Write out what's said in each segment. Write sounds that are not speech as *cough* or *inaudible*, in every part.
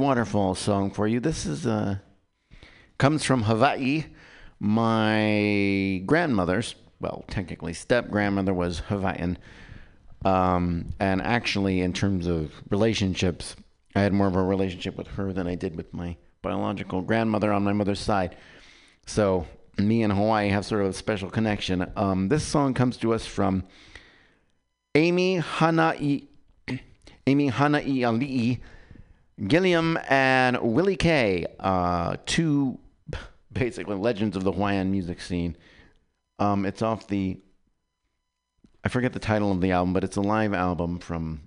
waterfall song for you. This is uh comes from Hawaii. My grandmother's, well, technically step grandmother was Hawaiian. Um, and actually, in terms of relationships, I had more of a relationship with her than I did with my biological grandmother on my mother's side. So, me and Hawaii have sort of a special connection. Um, this song comes to us from Amy Hanai, Amy Hanaiali'i, Gilliom, and Willie K. Uh, two basically legends of the Hawaiian music scene. Um, it's off the I forget the title of the album, but it's a live album from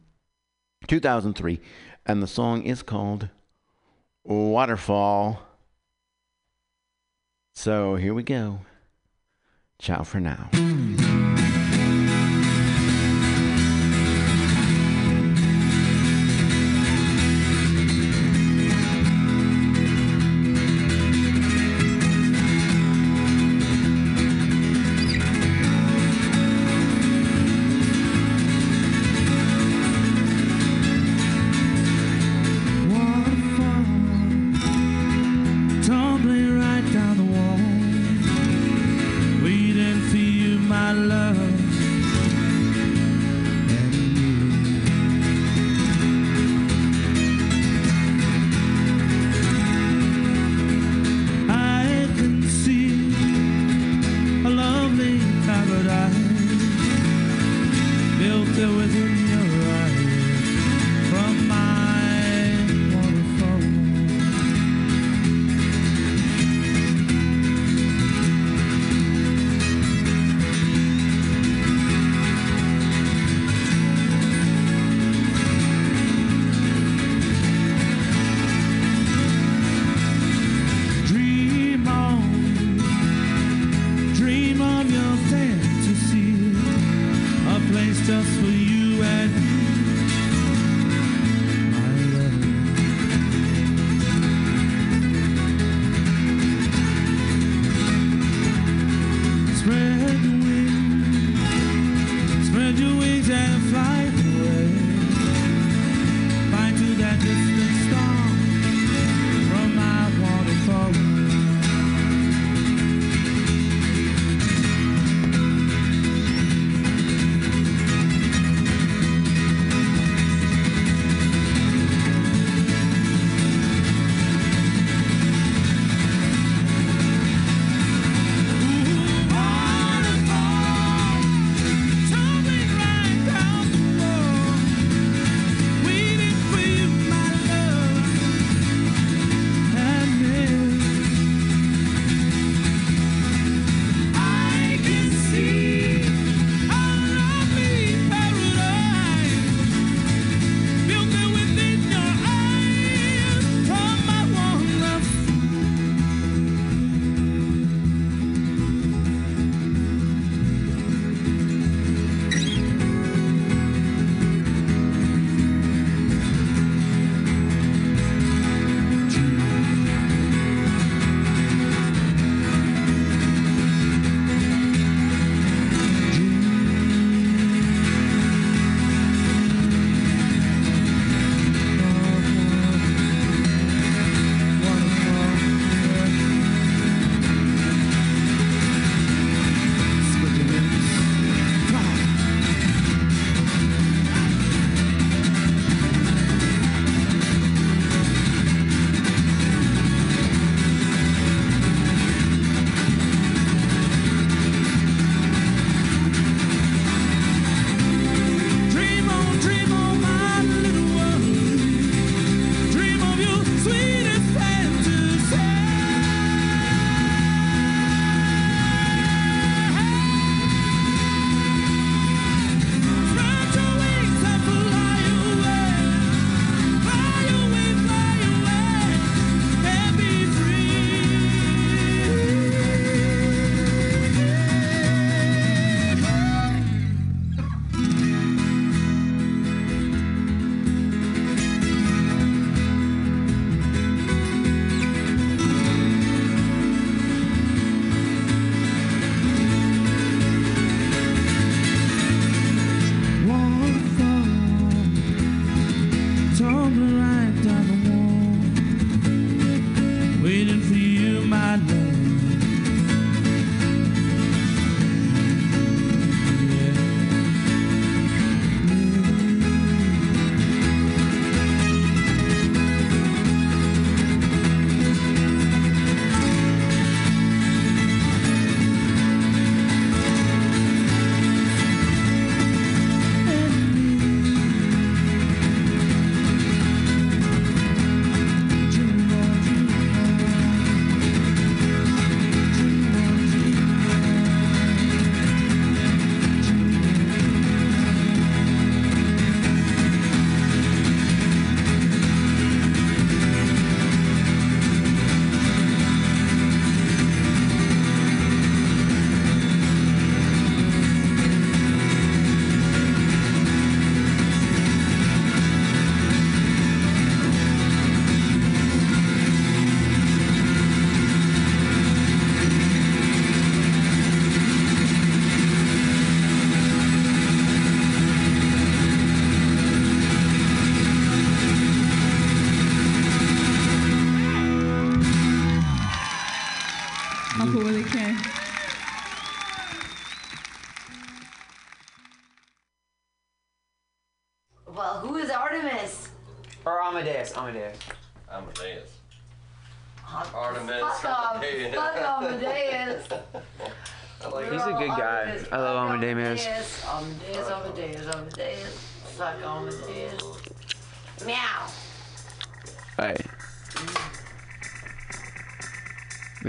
2003, and the song is called Waterfall. So here we go. Ciao for now.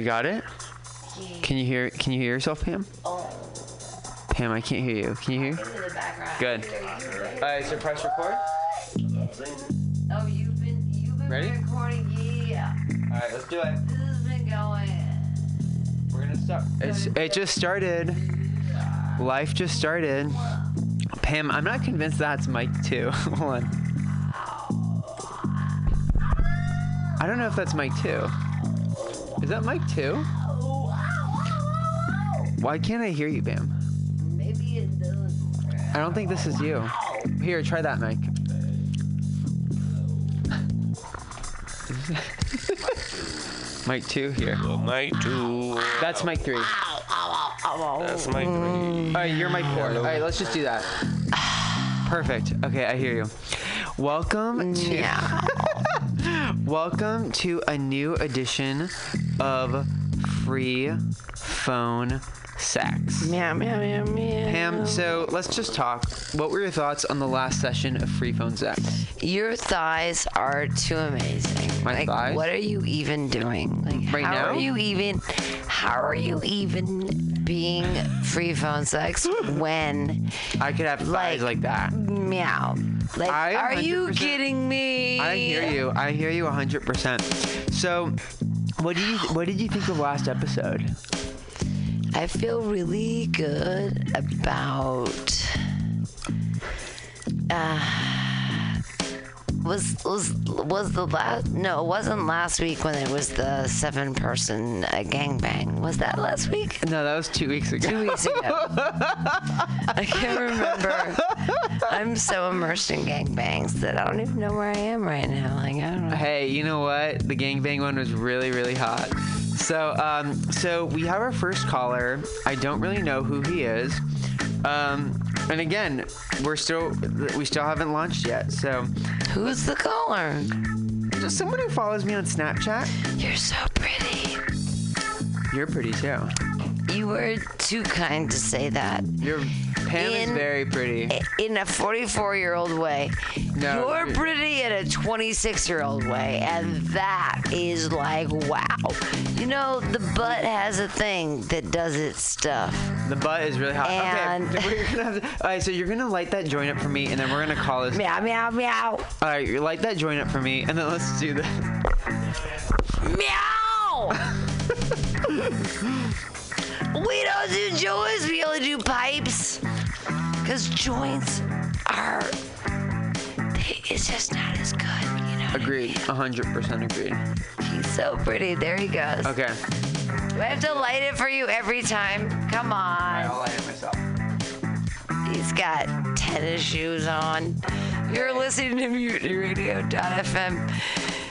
We got it? Can you hear can you hear yourself, Pam? Oh, Pam, I can't hear you. Can you hear? in the background. Good. Alright, so press record. Oh, you've been you've been Ready? recording. Yeah. Alright, let's do it. This has been going. We're gonna start. It's it just started. Life just started. Pam, I'm not convinced that's Mike too. *laughs* Hold on. I don't know if that's Mike too. Is that Mike too? Why can't I hear you, Bam? Maybe it does. I don't think this is you. Here, try that, Mike. *laughs* Mike two here. Mike two. That's Mike three. That's Mike three. All right, you're Mike four. All right, let's just do that. *sighs* Perfect. Okay, I hear you. Welcome to *laughs* welcome to a new edition of Free Phone Sex. Meow meow meow meow. Pam, so let's just talk. What were your thoughts on the last session of Free Phone Sex? Your thighs are too amazing. My like, thighs? What are you even doing? Like, Right how now? are you even? How are you even being free phone sex *laughs* when I could have thighs like that. meow? Like, I are you kidding me? I hear you. I hear you 100%. So, what did you what did you think of last episode? I feel really good about. Uh, was was was the last? No, it wasn't last week when it was the seven person uh, gangbang. Was that last week? No, that was 2 weeks ago. Two weeks ago. *laughs* I can't remember. I'm so immersed in gangbangs that I don't even know where I am right now. Like I don't know. Hey, you know what? The gangbang one was really, really hot. So, um, so we have our first caller. I don't really know who he is. Um, and again, we're still we still haven't launched yet. So, Who's the caller? just someone who follows me on Snapchat. You're so pretty. You're pretty too. You were too kind to say that. Your Pam is very pretty. In a 44 year old way. No, You're dude. pretty in a 26 year old way. And that is like, wow. You know, the butt has a thing that does its stuff. The butt is really hot. And- *laughs* okay, to, all right. So you're gonna light that joint up for me, and then we're gonna call this. Meow, meow, meow. All right, you light that joint up for me, and then let's do this. Meow! *laughs* we don't do joints, we only do pipes. Because joints are. They, it's just not as good, you know? Agreed. 100% agreed. He's so pretty. There he goes. Okay. Do I have to light it for you every time? Come on. I'll light it myself. He's got tennis shoes on. You're listening to MutinyRadio.fm. Fred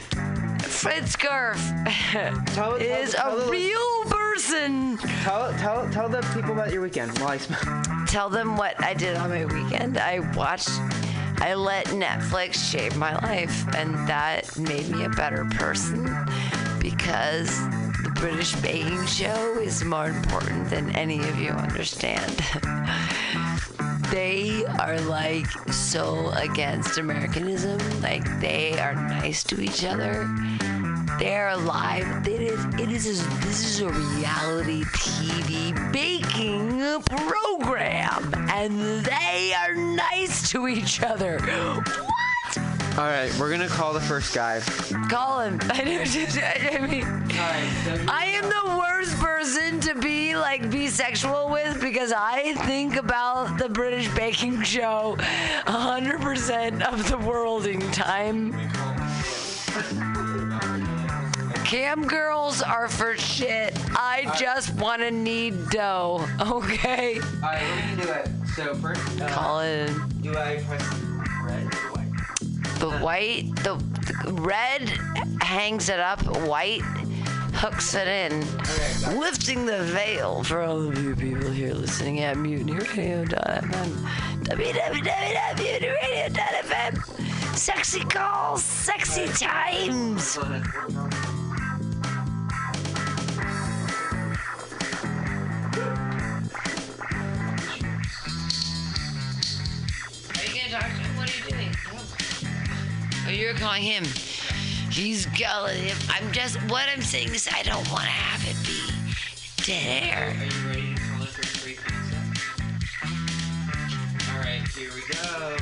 Scarf *laughs* Tell- is tell- tell a real person. Tell, tell, tell the people about your weekend while I smell. Tell them what I did on my weekend. I watched, I let Netflix shape my life, and that made me a better person because British Baking Show is more important than any of you understand. *laughs* they are like so against Americanism. Like they are nice to each other. They're alive. It is. It is. A, this is a reality TV baking program, and they are nice to each other. What? All right, we're gonna call the first guy. Call him. *laughs* I know. *laughs* I mean. I am the worst person to be like be sexual with because I think about the British baking show 100% of the world in time. Cam girls are for shit. I just want to knead dough. *laughs* Okay. All right, we're gonna do it. So first, uh, Call it do I press red or white? The white. The, the red hangs it up. White. hooks it in, lifting the veil for all of you people here listening at mutinyradio.fm. www.mutinyradio.fm. Sexy calls, sexy times. You're calling him. He's gulling. Him. I'm just. What I'm saying is, I don't want to have it be dead air. Are you ready to call us for free All right, here we go.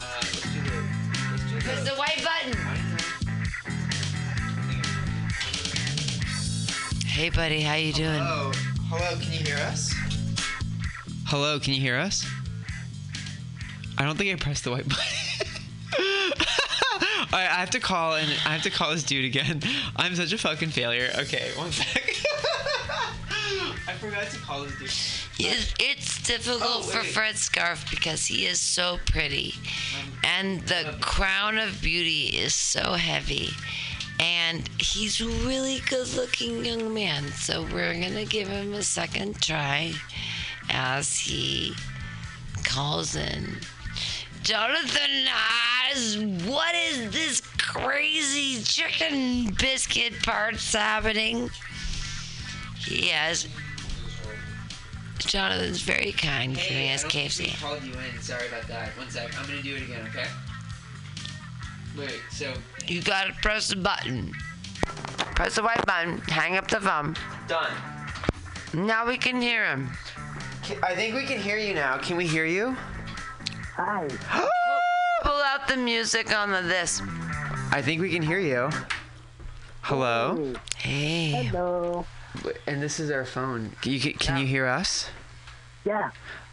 Uh, let's do the. Let's do Push the white button. Hey, buddy, how you doing? Hello. Hello, can you hear us? Hello, can you hear us? I don't think I pressed the white button. *laughs* I have to call and I have to call this dude again. *laughs* I'm such a fucking failure. Okay, one sec. *laughs* I forgot to call this dude. It's, it's difficult Oh, for. Fred Scarf because he is so pretty. And the crown of beauty is so heavy. And he's a really good looking young man. So we're going to give him a second try as he calls in. Jonathan Haas, what is this crazy chicken biscuit parts happening? Yes. Jonathan's very kind giving us KFC. called you in. Sorry about that. One sec. I'm gonna do it again. Okay. Wait. So You gotta press the button. Press the white button, hang up the phone. done. Now we can hear him. I think we can hear you now. Can we hear you? Hi. *gasps* Pull out the music on the this. I think we can hear you. Hello. Hey. Hello. And this is our phone. Can you can you hear us? Yeah.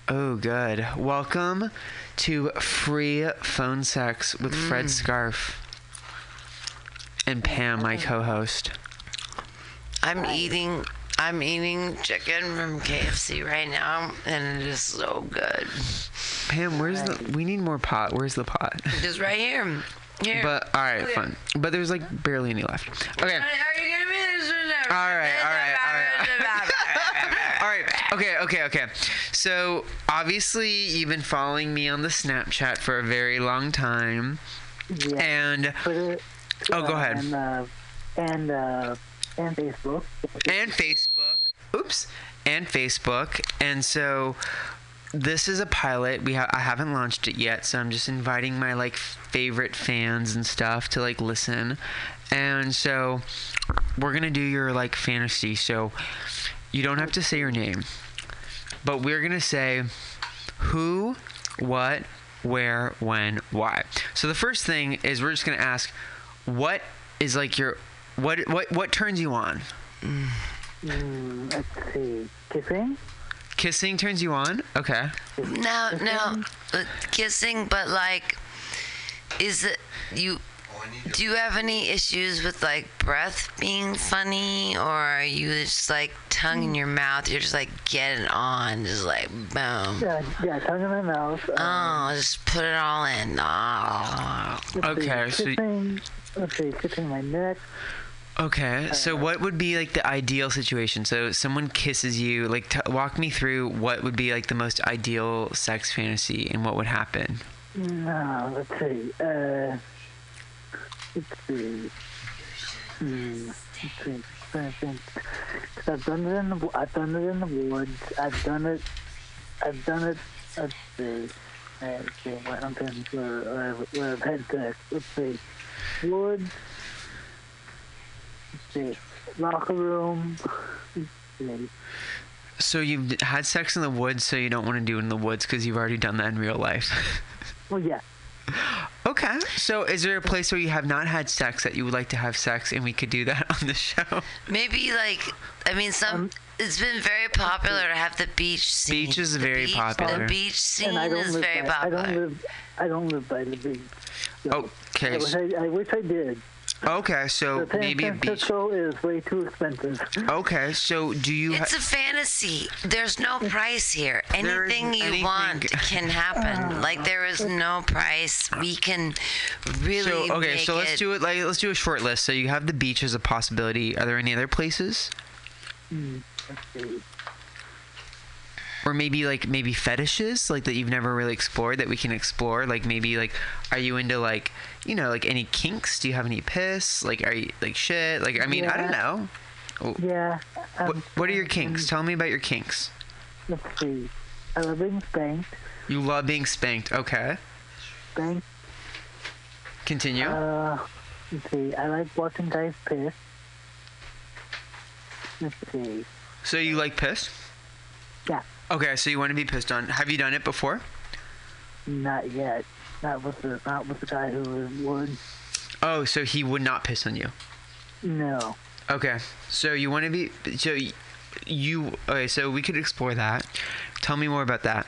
Oh, good. Welcome to free phone sex with mm. Fred Scarf and Pam, my co-host. I'm eating I'm eating chicken from KFC right now and it is so good. Pam, where's the? We need more pot. Where's the pot? Just right here. Here. But all right, Okay. fun. But there's like barely any left. Okay. Are you gonna be this or no? All right, *laughs* all right, all right. Okay, okay, okay. So obviously you've been following me on the Snapchat for a very long time, Yeah. and Twitter. Oh, go ahead. And uh, and uh, and Facebook. and Facebook. Oops, and Facebook. And so this is a pilot. We ha- I haven't launched it yet, so I'm just inviting my like favorite fans and stuff to like listen. And so we're gonna do your like fantasy. So you don't have to say your name, but we're gonna say who, what, where, when, why. So the first thing is we're just gonna ask, what is like your what what what turns you on? Mm, let's see. Kissing. Kissing turns you on? Okay. Now, now, uh, kissing, but like, is it you? Do you have any issues with like breath being funny, or are you just like tongue in your mouth? You're just like getting on, just like boom. Yeah. Yeah. Tongue in my mouth. Uh, Oh, just put it all in. Oh. let's okay, so- Kissing my neck. Okay. So what would be like the ideal situation? So someone kisses you, like t- walk me through what would be like the most ideal sex fantasy and what would happen. No. Let's see. Uh. Let's see. Hmm. Let's see. Trying to think. 'Cause I've done it in the. I've done it in the woods. I've done it. I've done it. Let's see. Let's see what I'm thinking for where I've had sex. Let's see. Woods. Let's. Locker room. So you've had sex in the woods, so you don't want to do it in the woods because you've already done that in real life. *laughs* Well, yeah. okay. So is there a place where you have not had sex that you would like to have sex, and we could do that *laughs* on the show? Maybe like, I mean, some. Um, it's been very popular to have the beach scene. Beach is The very beach- popular. The beach scene And I don't is live very by, I popular. don't live. I don't live by the beach. So Okay. I wish I, I wish I did. Okay, so San maybe a beach. Francisco is way too expensive. Okay, so do you? It's Ha- a fantasy. There's no price here. Anything you anything- want can happen. Oh. Like there is no price. We can really so okay, make so let's it- do it. Like let's do a short list. So you have the beach as a possibility. Are there any other places? Hmm. Or maybe like maybe fetishes like that you've never really explored that we can explore like maybe like are you into like you know like any kinks do you have any piss like are you like shit like i mean i don't Yeah. know Yeah. what, um, what are your kinks tell me about your kinks Let's see. I love being spanked. you love being spanked okay Spanked. continue Uh, let's see. I like watching guys piss. Let's see. So you like piss Yeah. okay so you want to be pissed on have you done it before Not yet. Not with the not with the guy who would. oh so he would not piss on you No. okay so you want to be so you okay so we could explore that tell me more about that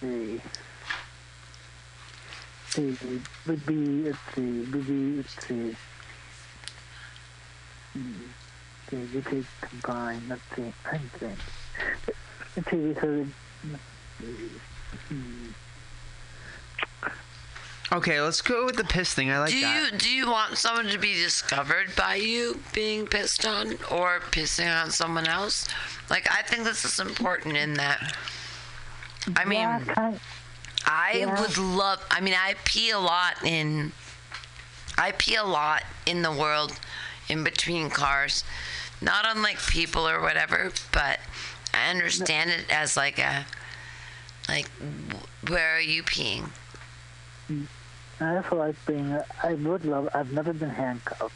see. See, would be, let's see, would be, let's see. Hmm. See, we could combine, let's see, I think. Let's see, we could, let's. Hmm. okay let's go with the piss thing i like do that you do you want someone to be discovered by you being pissed on or pissing on someone else? Like I think this is important in that. I mean, yeah, kind, I Yeah. would love. I mean, I pee a lot in. I pee a lot in the world, in between cars, not unlike people or whatever. But I understand it as like a, like, where are you peeing? Mm. I also like being, I would love, I've never been handcuffed.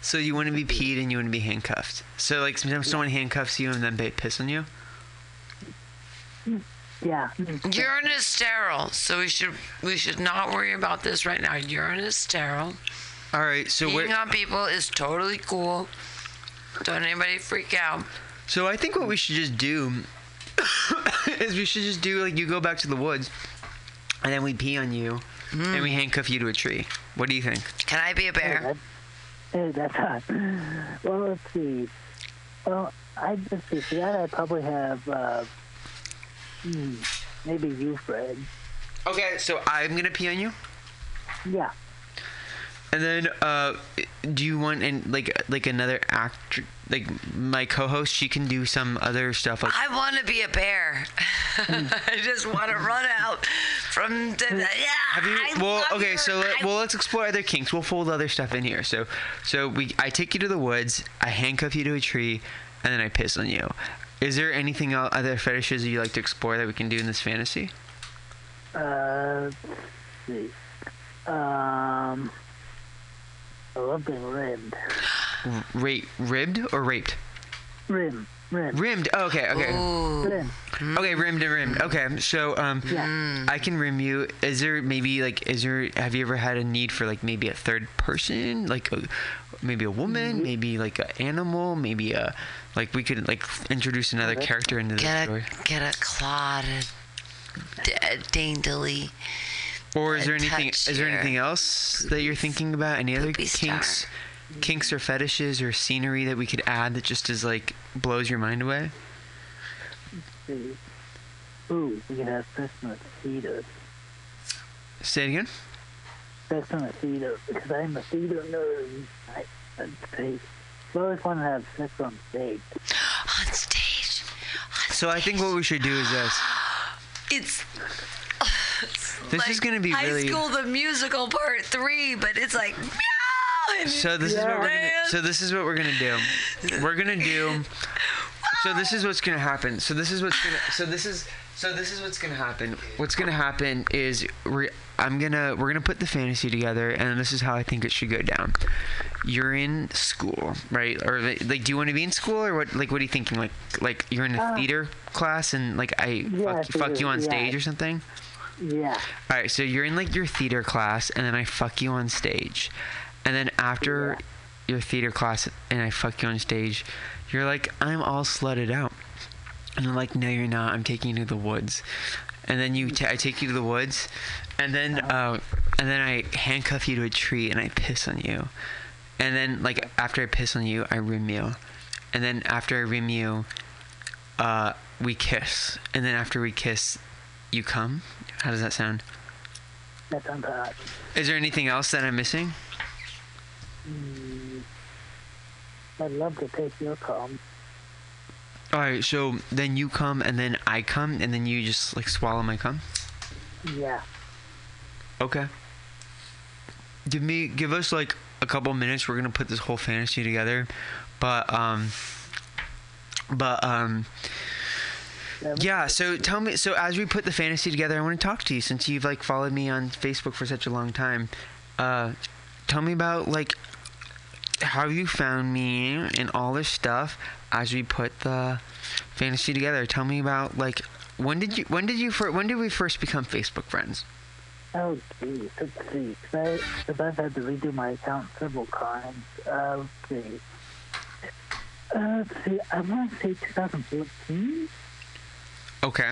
So you want to be peed and you want to be handcuffed. So like sometimes mm. someone handcuffs you and then they piss on you. Yeah. Urine is sterile, so we should we should not worry about this right now. Urine is sterile. All right. So Peeing where? on people is totally cool. Don't anybody freak out. So I think what we should just do *coughs* is we should just do like you go back to the woods, and then we pee on you, and we handcuff you to a tree. What do you think? Can I be a bear? Hey, that's hot. Well, let's see. Well, I let's see. For that, I probably have uh, hmm, maybe you, Fred. Okay. So I'm gonna pee on you, Yeah. And then uh, do you want and like like another actor like my co-host? She can do some other stuff like. I want to be a bear. *laughs* I just want to run out from. The, yeah. Have you? I well, okay. your- So let, I- well, let's explore other kinks. We'll fold other stuff in here. So, so we, I take you to the woods. I handcuff you to a tree, and then I piss on you. Is there anything else, other fetishes that you like to explore that we can do in this fantasy? Uh, let's see. Um, I love being ribbed. Ra- ribbed or raped? Rim, rim, Rimmed. Oh, okay. Okay. Ooh. rim. Mm-hmm. Okay. Rimmed and rimmed. Okay. So, um, Yeah. Mm. I can rim you. Is there maybe like, is there? Have you ever had a need for like maybe a third person, like a, maybe a woman, mm-hmm. maybe like an animal, maybe a, like we could like introduce another character into the Get story. a get a claw to d- daintily. Or is there anything? Is there anything else that you're thinking about? Any other kinks, star. kinks or fetishes or scenery that we could add that just is like blows your mind away? See. Ooh, we could have sex on a theater. Say it again. Sex on a theater because I'm a theater nerd. I, let's. I always want to have sex on stage. on stage. On So I think what we should do is this. *gasps* It's. This like is gonna be really. High really. School the Musical Part Three, but it's like meow. So this is what we're gonna. dance. So this is what we're gonna do. We're gonna do. So this is what's gonna happen. So this is what's gonna. So this is. So this is what's gonna happen. What's gonna happen is we're, I'm gonna we're gonna put the fantasy together, and this is how I think it should go down. You're in school, right? Or like, like do you want to be in school, or what? Like, what are you thinking? Like, like you're in a Uh, theater class, and like I yeah, fuck, fuck you on yeah. stage or something. Yeah. All right, so you're in like your theater class, and then I fuck you on stage, and then after your theater class, and I fuck you on stage, you're like, I'm all slutted out, and I'm like, no, you're not. I'm taking you to the woods, and then you, ta I take you to the woods, and then uh, and then I handcuff you to a tree and I piss on you, and then like after I piss on you, I rim you, and then after I rim you, uh, we kiss, and then after we kiss, you come. How does that sound? That sounds hot. Is there anything else that I'm missing? Mm, I'd love to take your cum. All right, so then you come, and then I come, and then you just like swallow my cum. Yeah. Okay. Give me, give us like a couple minutes. We're gonna put this whole fantasy together, but um, but um, yeah. So tell me. So as we put the fantasy together, I want to talk to you since you've like followed me on Facebook for such a long time. Uh, tell me about like how you found me and all this stuff as we put the fantasy together. Tell me about like when did you when did you fir- when did we first become Facebook friends? Oh, geez. Let's see. Because I've had to redo my account several times. Uh, let's see. Uh, let's see. I want to say 2014. Okay.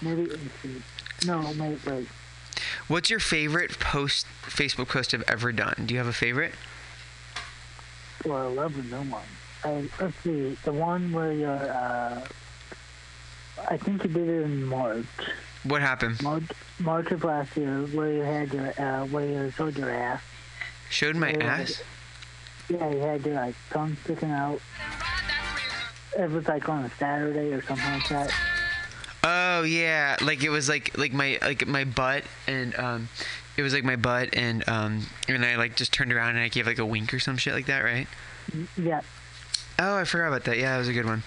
Maybe. Let me see. No, wait, wait. What's your favorite post Facebook post I've ever done? Do you have a favorite? Well, I love the new one. I, let's see. The one where you're, uh, I think you did it in March. What happened? March, March of last year, where you had your, uh, where you showed your ass. Showed my Yeah. ass? Yeah, you had your like tongue sticking out. It was like on a Saturday or something like that. Oh yeah, like it was like like my like my butt and um it was like my butt and um and I like just turned around and I gave like a wink or some shit like that, right? Yeah. Oh, I forgot about that. Yeah, that was a good one.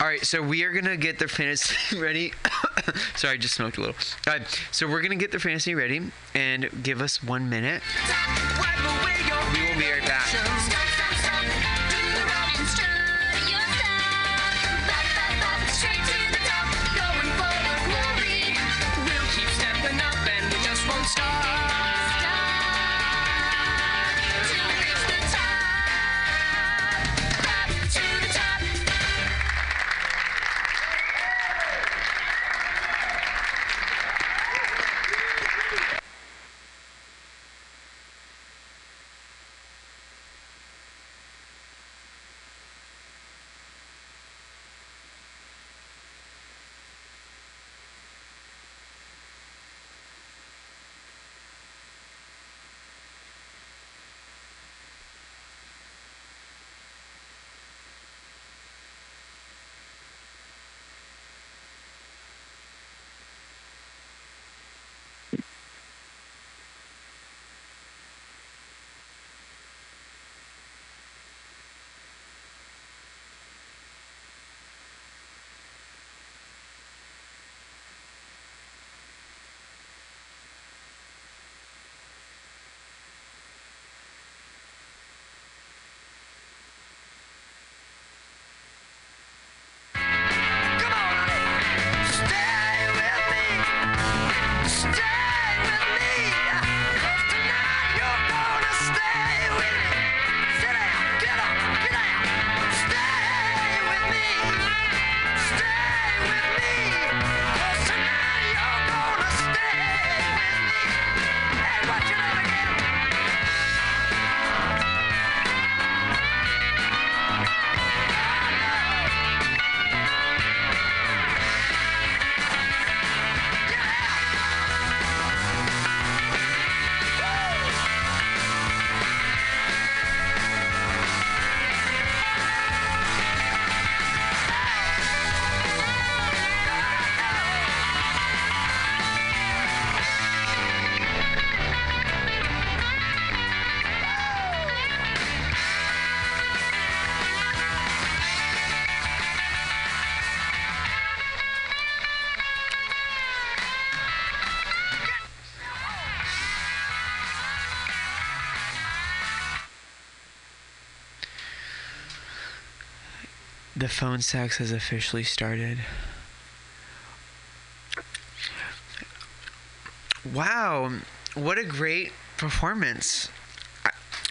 All right, so we are gonna get the fantasy *laughs* ready. *coughs* Sorry, I just smoked a little. All right, so we're gonna get the fantasy ready and give us one minute. We will be right back. The phone sex has officially started. Wow, what a great performance.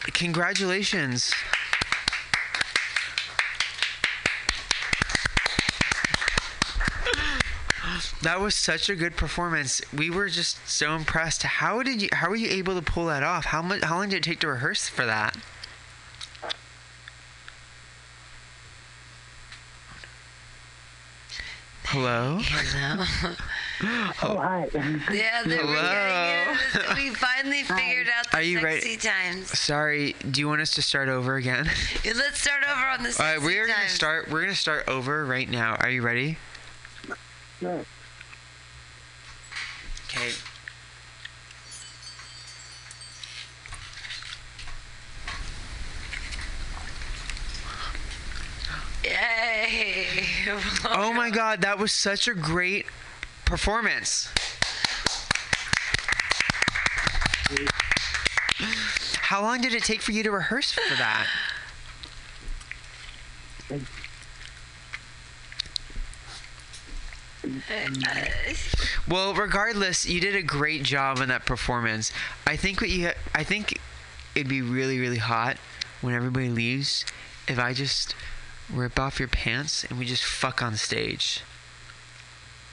Congratulations. That was such a good performance. We were just so impressed. How did you? How were you able to pull that off? How much? How long did it take to rehearse for that? Hello. Hello. Oh, hi. *laughs* Yeah, there we Hello. go. We finally figured out the Are you ready? sexy times. Sorry. Do you want us to start over again? Yeah, Let's start over on the sexy right, we're gonna start. We're gonna start over right now. Are you ready? Sure. Okay. *laughs* Oh my God, that was such a great performance. How long did it take for you to rehearse for that? Well, regardless, you did a great job in that performance. I think what you I think it'd be really really hot when everybody leaves if I just rip off your pants and we just fuck on stage.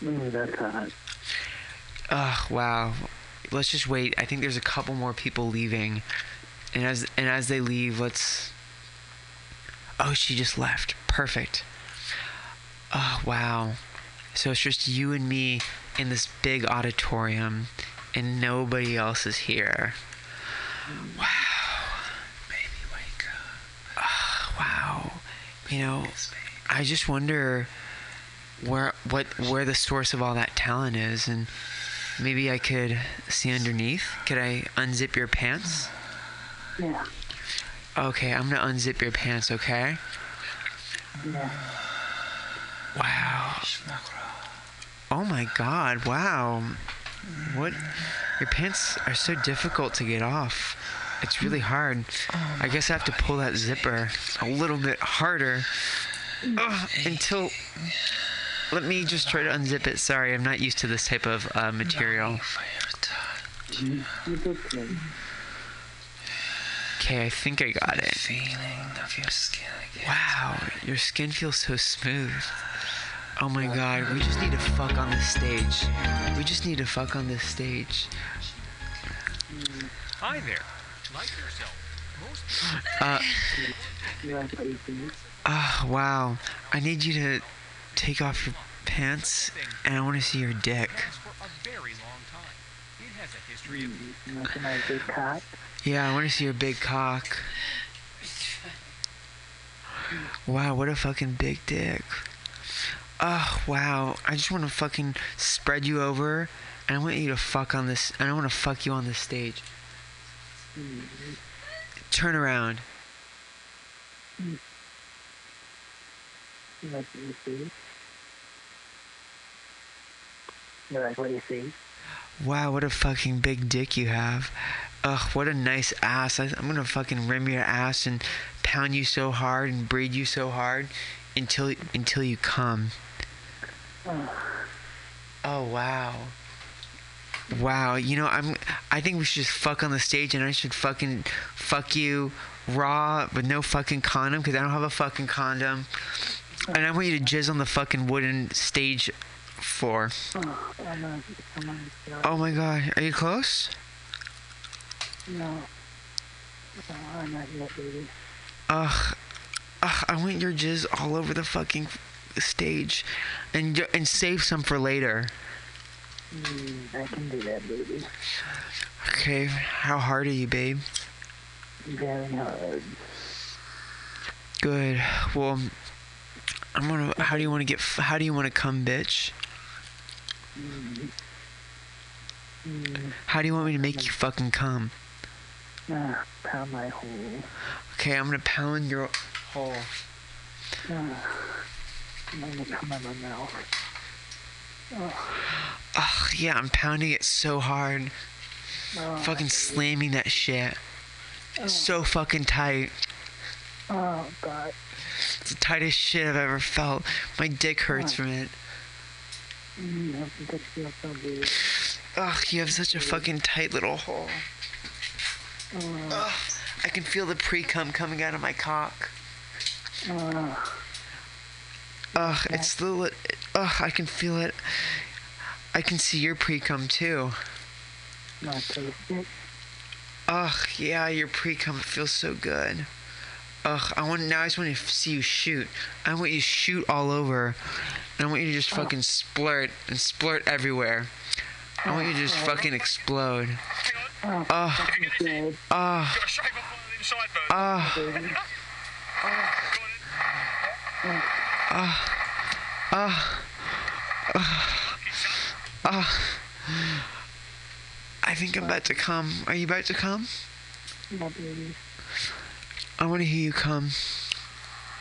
Mm, that's hot. Ugh, wow. Let's just wait. I think there's a couple more people leaving. And as and as they leave, let's Oh, she just left. Perfect. Oh, wow. So it's just you and me in this big auditorium and nobody else is here. Wow. Baby, wake up. wow. You know, I just wonder where what where the source of all that talent is and maybe I could see underneath. Could I unzip your pants? Yeah. Okay, I'm gonna unzip your pants, okay? Yeah. Wow. Oh my god, wow. What your pants are so difficult to get off. It's really hard. I guess I have to pull that zipper a little bit harder. Ugh, until let me just try to unzip it. Sorry, I'm not used to this type of uh, material. Okay. I think I got it. Wow, your skin feels so smooth. Oh my god, we just need to fuck on this stage. We just need to fuck on this stage. Hi there. Like yourself. Most Uh, oh, wow. I need you to take off your pants and I want to see your dick. Yeah, I want to see your big cock. Wow, what a fucking big dick. Oh, wow. I just want to fucking spread you over and I want you to fuck on this. And I want to fuck you on this stage. Turn around. What you see? You like what you see? Wow, what a fucking big dick you have. Ugh, what a nice ass. I, I'm gonna fucking rim your ass and pound you so hard and breed you so hard until until you come. Oh wow. Wow, you know I'm. I think we should just fuck on the stage, and I should fucking fuck you raw with no fucking condom because I don't have a fucking condom, and I want you to jizz on the fucking wooden stage floor. Oh, I'm not, I'm not, no, my god, are you close? no. No, I'm not yet, baby. Ugh, ugh, I want your jizz all over the fucking stage, and and save some for later. Mm, I can do that, baby. Okay, how hard are you, babe? Very hard. Good. Well, I'm gonna. How do you want to get? How do you want to come, bitch? Mm, How do you want me to make you fucking come? ah, pound my hole. Okay, I'm gonna pound your hole. Ah, I'm gonna come in my mouth. Ugh, yeah, I'm pounding it so hard. Oh, Fucking slamming that shit. So fucking tight. oh God. It's the tightest shit I've ever felt. My dick hurts from it. Mm, I think that feels so. Ugh, you have such a fucking tight little hole. Ugh, I can feel the pre cum coming out of my cock. Ah, Ugh, it's the. Ugh, I can feel it. I can see your pre cum too. Not taste. Ugh, yeah, your pre cum feels so good. Ugh, I want now. I just want to see you shoot. I want you to shoot all over, and I want you to just oh. fucking splurt and splurt everywhere. I want you to just oh. fucking explode. Oh, Ugh, fucking good. ugh, oh, *laughs* Got ugh. I think I'm about to come. Are you about to come? My baby. I want to hear you come.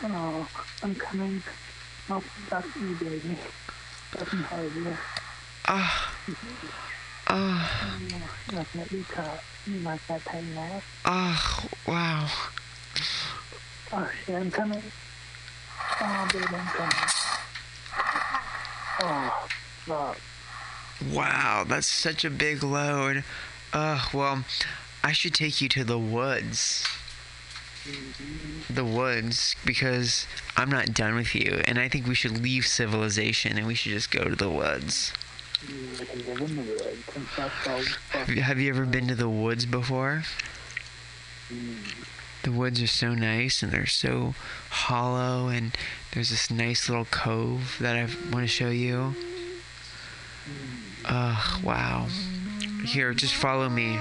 Oh, I'm coming. Oh, that's you, baby. That's me hard, yeah. Ah, ah, Like that you cut. You like that pain now. ah, wow. Oh, shit, I'm coming. Oh, baby, I'm coming. Oh, fuck. Wow, that's such a big load. Ugh, well, I should take you to the woods. The woods, because I'm not done with you, and I think we should leave civilization and we should just go to the woods. Have you ever been to the woods before? The woods are so nice and they're so hollow, and there's this nice little cove that I want to show you. Ugh, wow. Here, just follow me.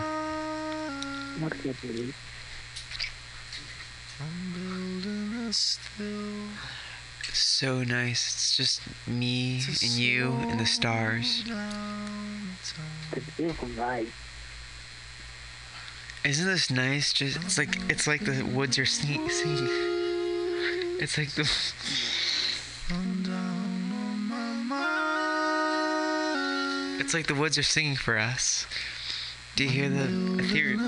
So nice. It's just me and you and the stars. It's. Isn't this nice? Just it's like it's like the woods are singing. It's like the. It's like the woods are singing for us. Do you hear the ethereal?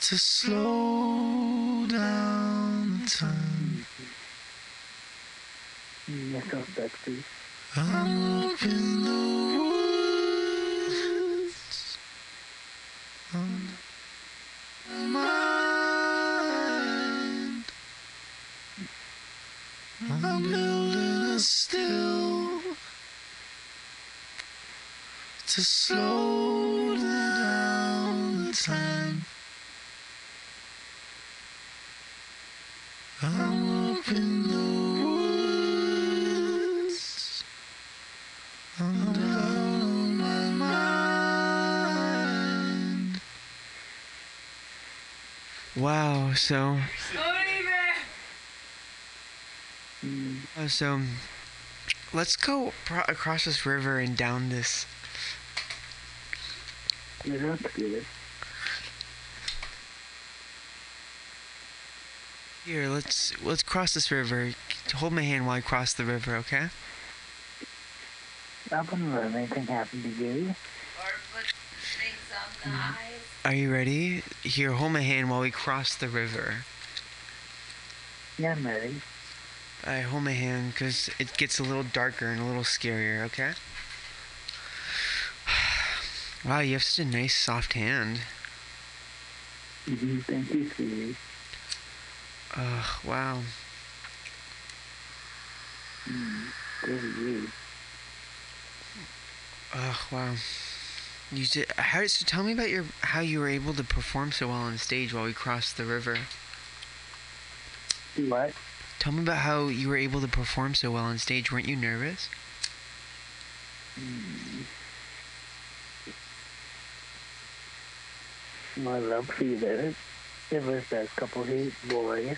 to slow down the time. Mm, You're. I'm up to slow down the time. I'm up in the woods. I'm down on my mind. Wow. So. Mm, so. Let's go across this river and down this. Yeah, that's good. Here, let's let's cross this river. Hold my hand while I cross the river, okay? I wouldn't let anything happen to you. Are you ready? Here, hold my hand while we cross the river. Yeah, I'm ready. I hold my hand because it gets a little darker and a little scarier, okay? Wow, you have such a nice soft hand. Mm-hmm. Thank you, sweetie. Ugh, wow. Good for you. Ugh, wow. You did. How? So tell me about your how you were able to perform so well on stage while we crossed the river. Do what? Tell me about how you were able to perform so well on stage. Weren't you nervous? My love for you there. It was a couple these boys.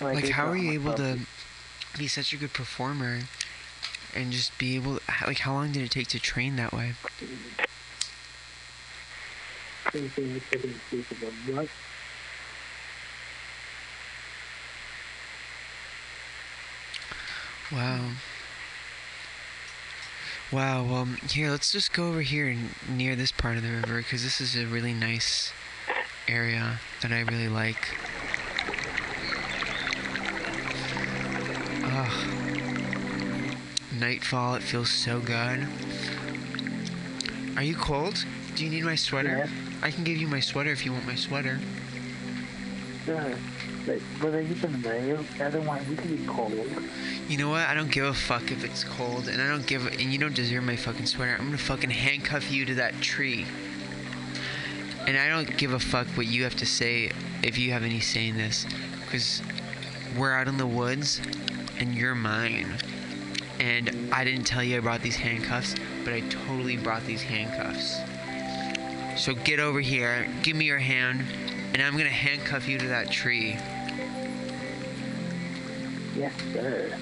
Like, they how are you able to be such a good performer and just be able? Like, how long did it take to train that way? they say you couldn't speak of them. What? Wow. Wow. Well, here, let's just go over here near this part of the river because this is a really nice area that I really like. Ugh. Nightfall, it feels so good. Are you cold? Do you need my sweater? Yes. I can give you my sweater if you want my sweater. Sure. But are you gonna? I don't want you to be cold. You know what? I don't give a fuck if it's cold, and I don't give, and you don't deserve my fucking sweater. I'm gonna fucking handcuff you to that tree. And I don't give a fuck what you have to say if you have any say in this, because we're out in the woods, and you're mine. And I didn't tell you I brought these handcuffs, but I totally brought these handcuffs. So get over here, give me your hand, and I'm gonna handcuff you to that tree. Yes, sir.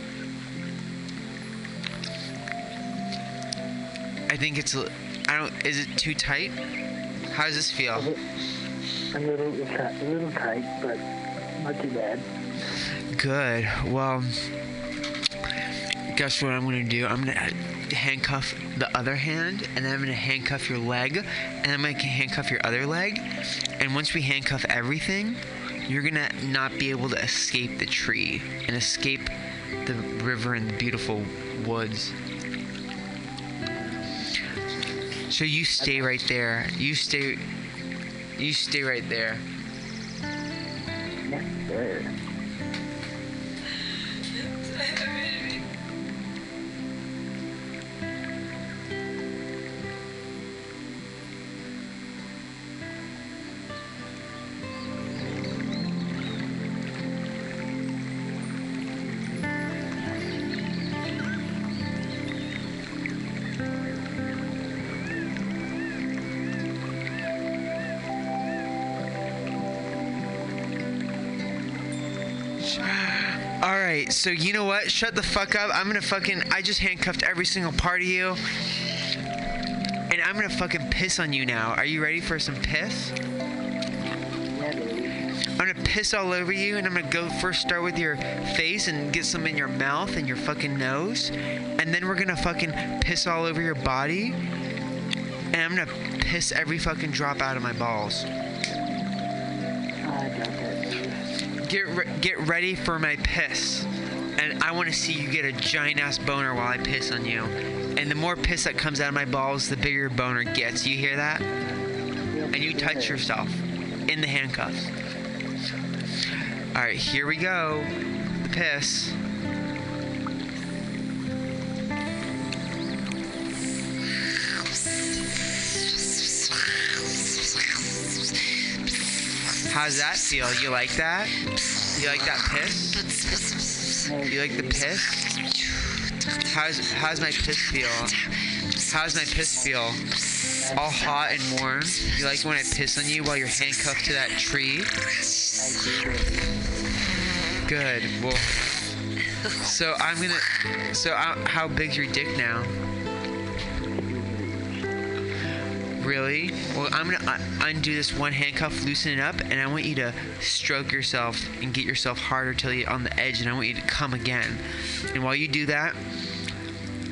I think it's. I don't. Is it too tight? How does this feel? A little, a little tight, but not too bad. Good. Well, guess what I'm gonna do? I'm gonna handcuff the other hand, and then I'm gonna handcuff your leg, and I'm gonna handcuff your other leg. And once we handcuff everything, you're gonna not be able to escape the tree and escape the river and the beautiful woods. So you stay right there. You stay. You stay right there. All right, so you know what? Shut the fuck up. I'm gonna fucking. I just handcuffed every single part of you. And I'm gonna fucking piss on you now. Are you ready for some piss? I'm gonna piss all over you, and I'm gonna go first start with your face and get some in your mouth and your fucking nose. And then we're gonna fucking piss all over your body. And I'm gonna piss every fucking drop out of my balls. Get re- get ready for my piss. And I want to see you get a giant ass boner while I piss on you. And the more piss that comes out of my balls, the bigger your boner gets. You hear that? And you touch yourself in the handcuffs. All right, here we go. The piss. How's that feel? You like that? You like that piss? You like the piss? How's how's my piss feel? How's my piss feel? All hot and warm. You like when I piss on you while you're handcuffed to that tree? Good. Well, so I'm gonna. So uh, how big's your dick now? Really? Well, I'm gonna uh, undo this one handcuff, loosen it up, and I want you to stroke yourself and get yourself harder till you're on the edge, and I want you to come again. And while you do that,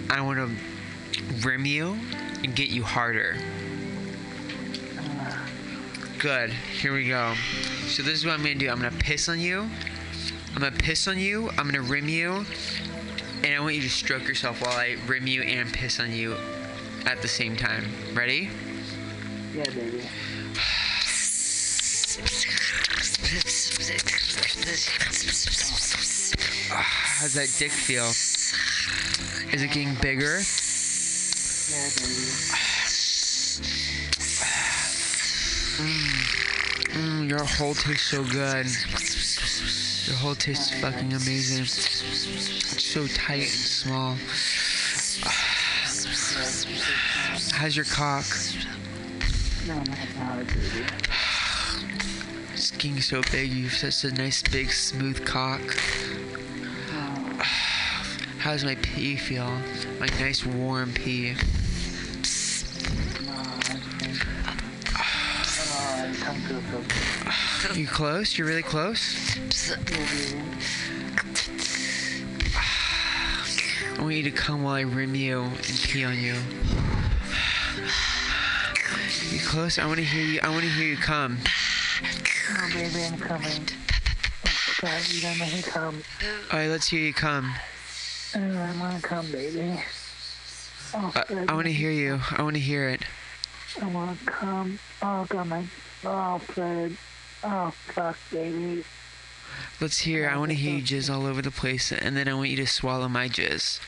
I want to rim you and get you harder. Good. Here we go. So this is what I'm gonna do. I'm gonna piss on you. I'm gonna piss on you. I'm gonna rim you, and I want you to stroke yourself while I rim you and piss on you at the same time. Ready? Baby. *sighs* How's that dick feel? Is it getting bigger? Yeah, *sighs* baby. Mm, your whole tastes so good. Your whole tastes fucking amazing. It's so tight and small. *sighs* How's your cock? No, not *sighs* so big. You've such a nice, big, smooth cock. *sighs* How's my pee feel? My nice, warm pee. Oh, *sighs* You close? You're really close? I want you to come while I rim you and pee on you. You close? I want to hear you. I want to hear you come. Oh, baby, I'm coming. Oh, God, you don't let me come. All right, let's hear you come. Oh, I want to come, baby. Oh, I, God, I want to hear you. I want to hear it. I want to come. Oh, God, my. Oh, Fred. Oh, fuck, baby. Let's hear. I want to hear you jizz all over the place, and then I want you to swallow my jizz.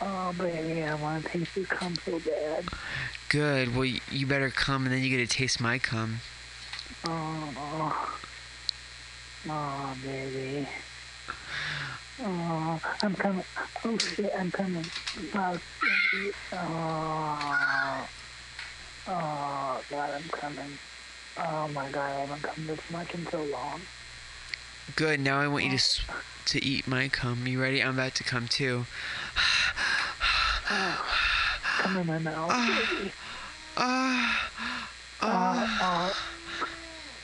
Oh, baby, I want to taste your cum so bad. Good. Well, you better come, and then you get to taste my cum. Oh, oh, oh, baby. Oh, I'm coming. Oh shit, I'm coming. Oh, oh, oh, God, I'm coming. Oh my God, I haven't come this much in so long. Good. Now I want you to to eat my cum. You ready? I'm about to come too. *sighs* *sighs* Oh, Come in my mouth, baby. Ah. Oh, oh,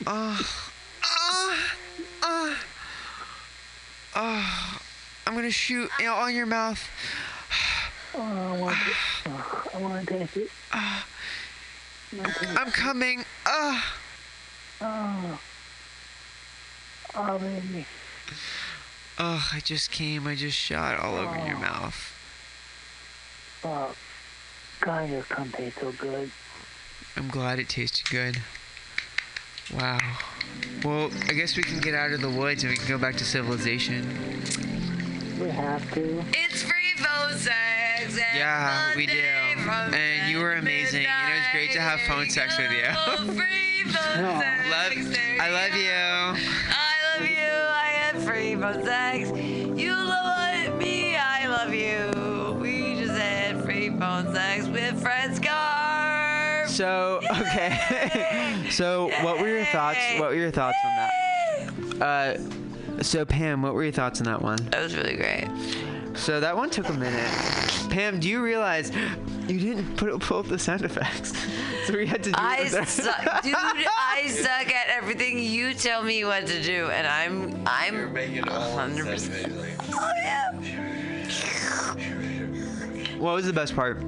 Ah. Ah. Ah. I'm gonna shoot you know, on your mouth. oh, I want to, oh, I want to taste it. Taste I'm coming. Ah. Oh, oh, baby. Oh, I just came. I just shot all over your mouth. Oh, God, your cum tastes so good. I'm glad it tasted good. Wow. Well, I guess we can get out of the woods and we can go back to civilization. We have to. It's free phone sex. every Yeah, we do. And you were 10 to amazing. And it was great to have phone sex with you. Oh, free phone *laughs* sex. Love, I love you. I love you. I had free phone sex. So, okay. *laughs* so, what were your thoughts? What were your thoughts on that? Uh, so Pam, what were your thoughts on that one? That was really great. So that one took a minute. Pam, do you realize you didn't put pull up the sound effects? *laughs* So we had to do I it. with suck, dude. I suck at everything. You tell me what to do, and I'm I'm making hundred percent. Oh yeah. What was the best part?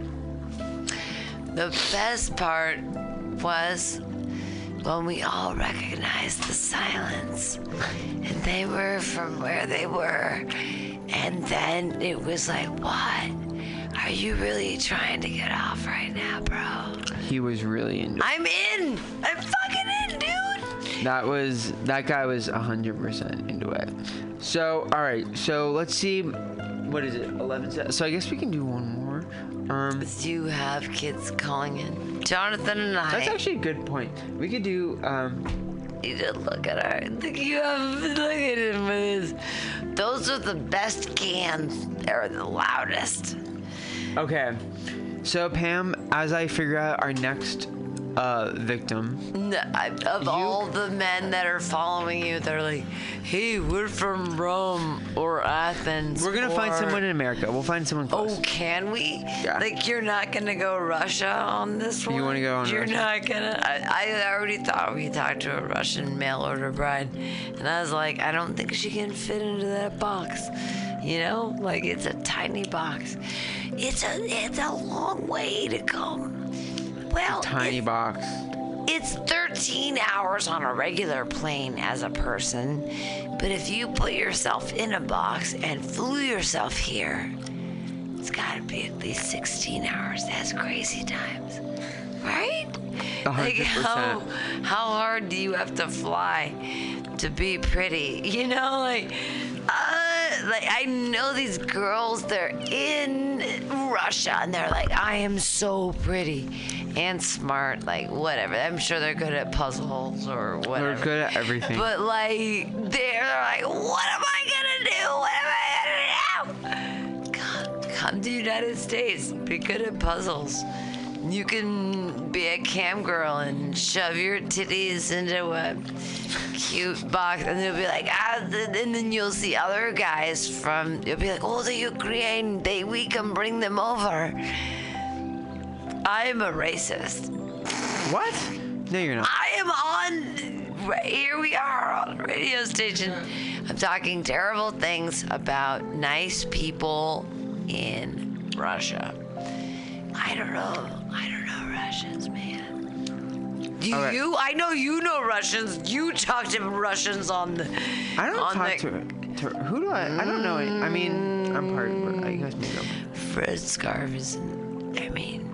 The best part was when we all recognized the silence, and they were from where they were, and then it was like, what? Are you really trying to get off right now, bro? He was really into. I'm in. I'm fucking in, dude. That was that guy was hundred percent into it. So all right, so let's see, what is it? Eleven. So I guess we can do one more. Um, Do you have kids calling in? Jonathan and I that's actually a good point. We could do um, need to look at our. Look, you have look at him with his. Those are the best cans. They're the loudest. Okay. So Pam, as I figure out our next uh, victim, No, I- of all the men that are following you, they're like, "Hey, we're from Rome or Athens." we're gonna find someone in America. We'll find someone close. Oh, can we? Yeah. Like, you're not gonna go Russia on this one? You wanna go on You're Russia? not gonna. I, I already thought we talked to a Russian mail order bride, and I was like, I don't think she can fit into that box. You know, like it's a tiny box. It's a it's a long way to come. Well, Tiny it's- box. it's 13 hours on a regular plane as a person, but if you put yourself in a box and flew yourself here, it's gotta be at least 16 hours. That's crazy times. Right? A Like how how hard do you have to fly to be pretty? You know, like uh, like I know these girls, they're in Russia and they're like, I am so pretty and smart, like whatever. I'm sure they're good at puzzles or whatever. They're good at everything. But like they're like, what am I gonna do? What am I gonna do? Come, come to the United States. Be good at puzzles. You can be a cam girl and shove your titties into a cute box, and they'll be like, ah, and then you'll see other guys from. You'll be like, oh, the Ukraine. They we can bring them over. I'm a racist. What? No, you're not. I am on. right Here we are on a radio station. I'm talking terrible things about nice people in Russia. I don't know. I don't Russians, man. Do All right. you? I know you know Russians. You talk to Russians on the. I don't on talk the, to, to. Who do I? I don't know. I mean, I'm part of it. You guys may know. Fred Scarf is. I mean.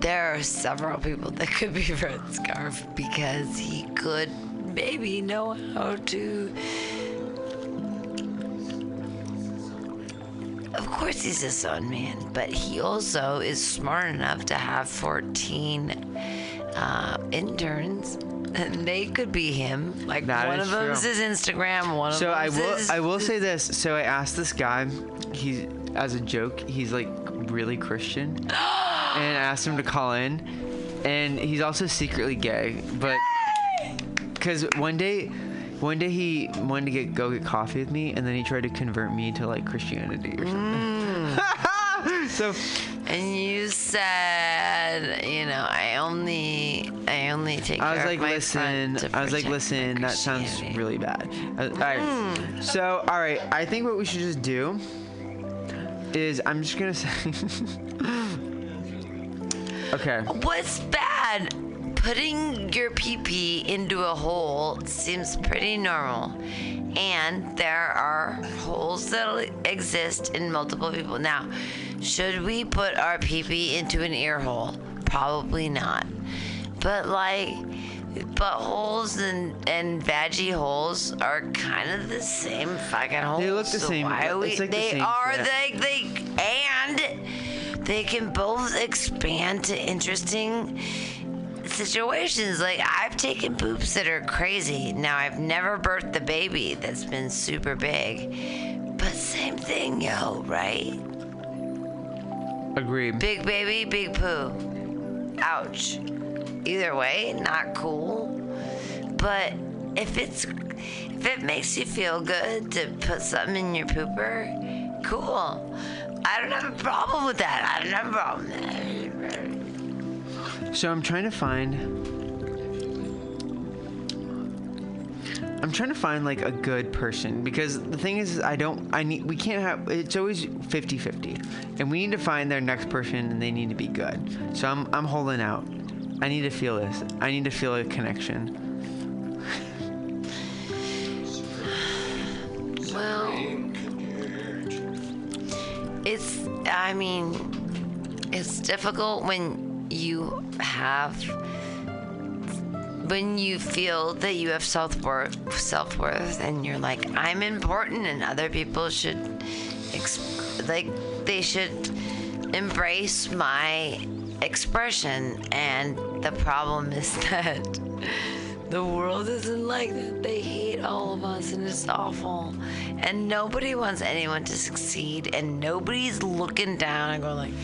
There are several people that could be *laughs* Fred Scarf because he could maybe know how to. Of course, he's his own man, but he also is smart enough to have 14 uh, interns. And they could be him. Like That one is of them's true. his Instagram, one of them. So I will I will say *laughs* this. So I asked this guy, he's as a joke, he's like really Christian, *gasps* and I asked him to call in, and he's also secretly gay, but because one day. One day he wanted to get go get coffee with me, and then he tried to convert me to like Christianity or something. Mm. *laughs* so And you said, you know, I only, I only take I was like, listen. I was like, listen. That sounds really bad. Uh, all right. So, all right. I think what we should just do is I'm just gonna *laughs* say. *laughs* okay. What's bad? Putting your PP into a hole seems pretty normal. And there are holes that exist in multiple people. Now, should we put our PP into an ear hole? Probably not. But like buttholes and and veggie holes are kind of the same fucking holes. They look the so same. Why we, like the they same are shit. they they and they can both expand to interesting situations. Like I've taken poops that are crazy. Now I've never birthed the baby that's been super big. But same thing, yo, right? Agreed. Big baby, big poo. Ouch. Either way, not cool. But if it's if it makes you feel good to put something in your pooper, cool. I don't have a problem with that. I don't have a problem with that. So I'm trying to find. I'm trying to find like a good person because the thing is I don't I need we can't have it's always 50-50 and we need to find their next person and they need to be good. So I'm I'm holding out. I need to feel this. I need to feel a connection. Well, it's, I mean, it's difficult when you have, when you feel that you have self worth, self worth, and you're like, I'm important, and other people should, ex- like, they should embrace my expression. And the problem is *laughs* that the world isn't like that. They hate all of us, and it's awful. And nobody wants anyone to succeed, and nobody's looking down and going like,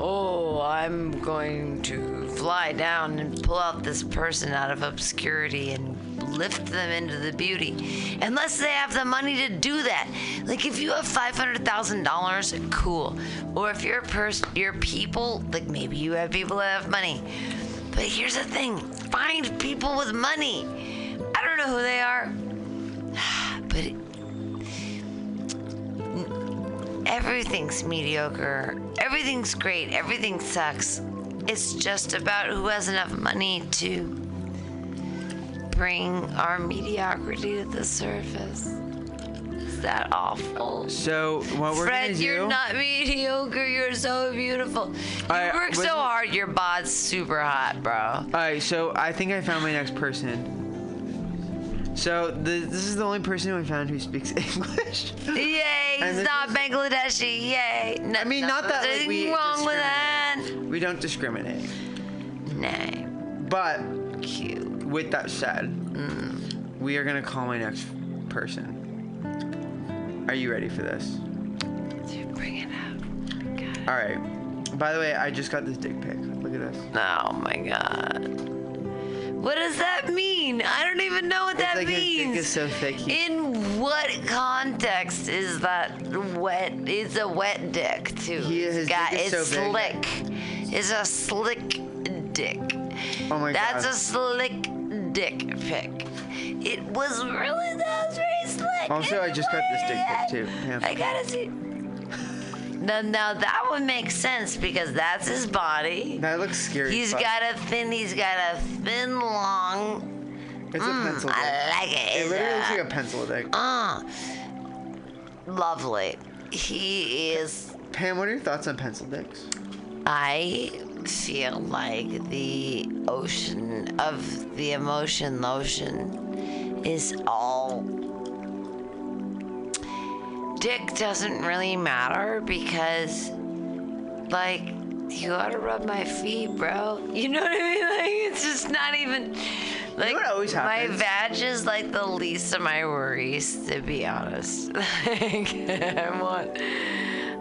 "Oh, I'm going to fly down and pull out this person out of obscurity and lift them into the beauty." Unless they have the money to do that. Like if you have five hundred thousand dollars, cool. Or if you're a person, your people, like maybe you have people that have money. But here's the thing find people with money. I don't know who they are, *sighs* but it, everything's mediocre. Everything's great. Everything sucks. It's just about who has enough money to bring our mediocrity to the surface. Is that awful? So what we're Fred, gonna do? you're not mediocre. You're so beautiful. You I- work so hard. Your bod's super hot, bro. All right, so I think I found my next person. So the, this is the only person who I found who speaks *laughs* English. Yay, he's not Bangladeshi. Yay. No, I mean, not that, like, we wrong with that. we don't discriminate. Nah, But cute. with that said, Mm. we are gonna call my next person. Are you ready for this? Dude, bring it out. All right. By the way, I just got this dick pic. Look at this. Oh my god. What does that mean? I don't even know what that like his dick means. is so thick, he- In what context is that wet? It's a wet dick too. He- his got, dick is it's so big. slick. It's a slick dick. Oh my god. That's a slick dick pic. It was really that was slick. Also, I just got this dick pic too. Yeah. I gotta see. Now, now that would make sense because that's his body. That looks scary. He's fuck. got a thin. He's got a thin, long. It's a pencil dick. I like it. It literally looks like a pencil dick. uh, lovely. He is. Pam, what are your thoughts on pencil dicks? I feel like the ocean of the emotion lotion is all. Dick doesn't really matter because, like, you gotta rub my feet, bro. You know what I mean? *laughs* Like, it's just not even. Like, what always my happens? vag is like the least of my worries, to be honest. *laughs* like, I want.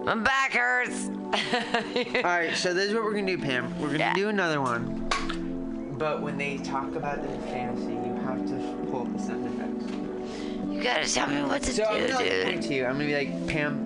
My back hurts. *laughs* All right, so this is what we're gonna do, Pam. We're gonna Yeah. do another one. But when they talk about the fantasy, you have to pull up the you gotta tell me what to So I'm do, gonna dude. point to you. I'm gonna be like, Pam.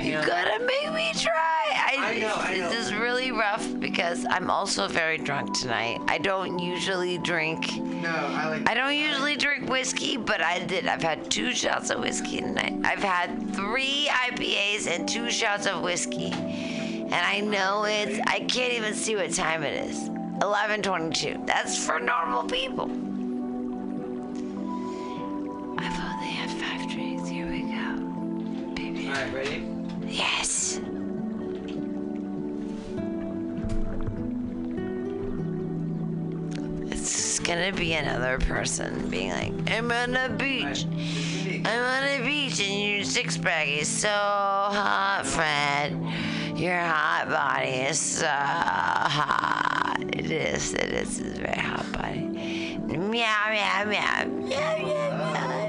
You gotta make me try. I, I know, I know. This is really rough because I'm also very drunk tonight. I don't usually drink. No, I like. I don't usually drink whiskey, but I did. I've had two shots of whiskey tonight. I've had three IPAs and two shots of whiskey, and I know it's. I can't even see what time it is. 11:22. That's for normal people. I've only had five drinks. Here we go, baby. All right, ready? Yes. It's gonna be another person being like, I'm on the beach. I'm on the beach and your six pack is so hot, Fred. Your hot body is so hot. It is, it is, it's a very hot body. Meow, meow, meow, meow, meow, meow.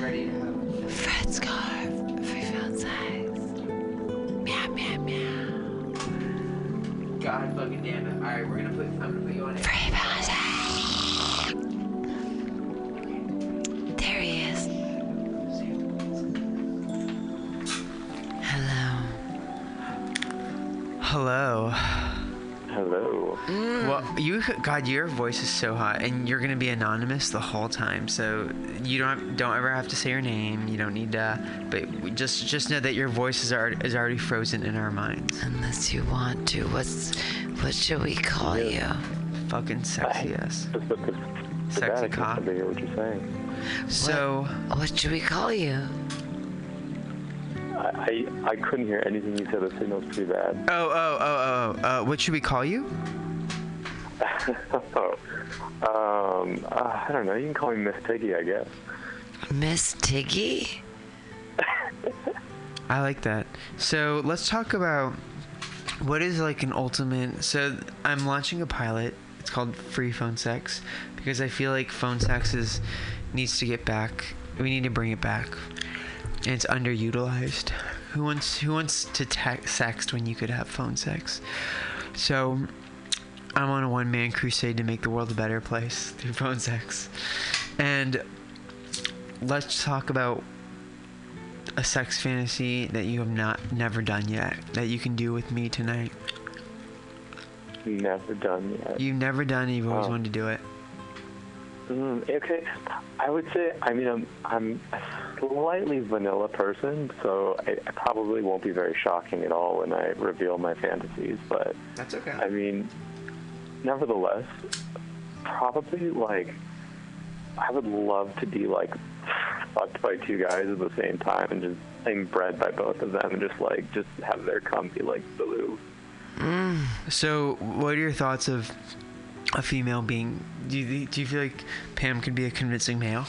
Ready to have? Fred scarf, free found sex. Meow, meow, meow. God fucking damn it! All right, we're gonna put. I'm gonna put you on it. Free found sex. Well, God, your voice is so hot, and you're gonna be anonymous the whole time, so you don't don't ever have to say your name. You don't need to, but we just just know that your voice is already is already frozen in our minds. Unless you want to, what's what should we call you? Fucking sexy ass. *laughs* Sexy back, cop. I hear what you're saying. So What should we call you? I, I I couldn't hear anything you said. The signal's pretty bad. oh oh oh oh uh, what should we call you? *laughs* um, uh, I don't know. You can call me Miss Tiggy, I guess. Miss Tiggy? *laughs* I like that. So let's talk about what is like an ultimate. So I'm launching a pilot. It's called Free Phone Sex because I feel like phone sex is needs to get back. We need to bring it back, and it's underutilized. Who wants Who wants to te- sext when you could have phone sex? So I'm on a one man crusade to make the world a better place through phone sex, and let's talk about a sex fantasy that you have not never done yet that you can do with me tonight. Never done yet. You've never done it, you've always Oh. wanted to do it. Mm, okay, I would say. I mean, I'm I'm a slightly vanilla person, so I, I probably won't be very shocking at all when I reveal my fantasies. But That's okay. I mean, nevertheless, probably like I would love to be like fucked by two guys at the same time and just and bred by both of them and just like just have their cum be like blue. Mm. So, what are your thoughts of a female being? Do you, do you feel like Pam could be a convincing male?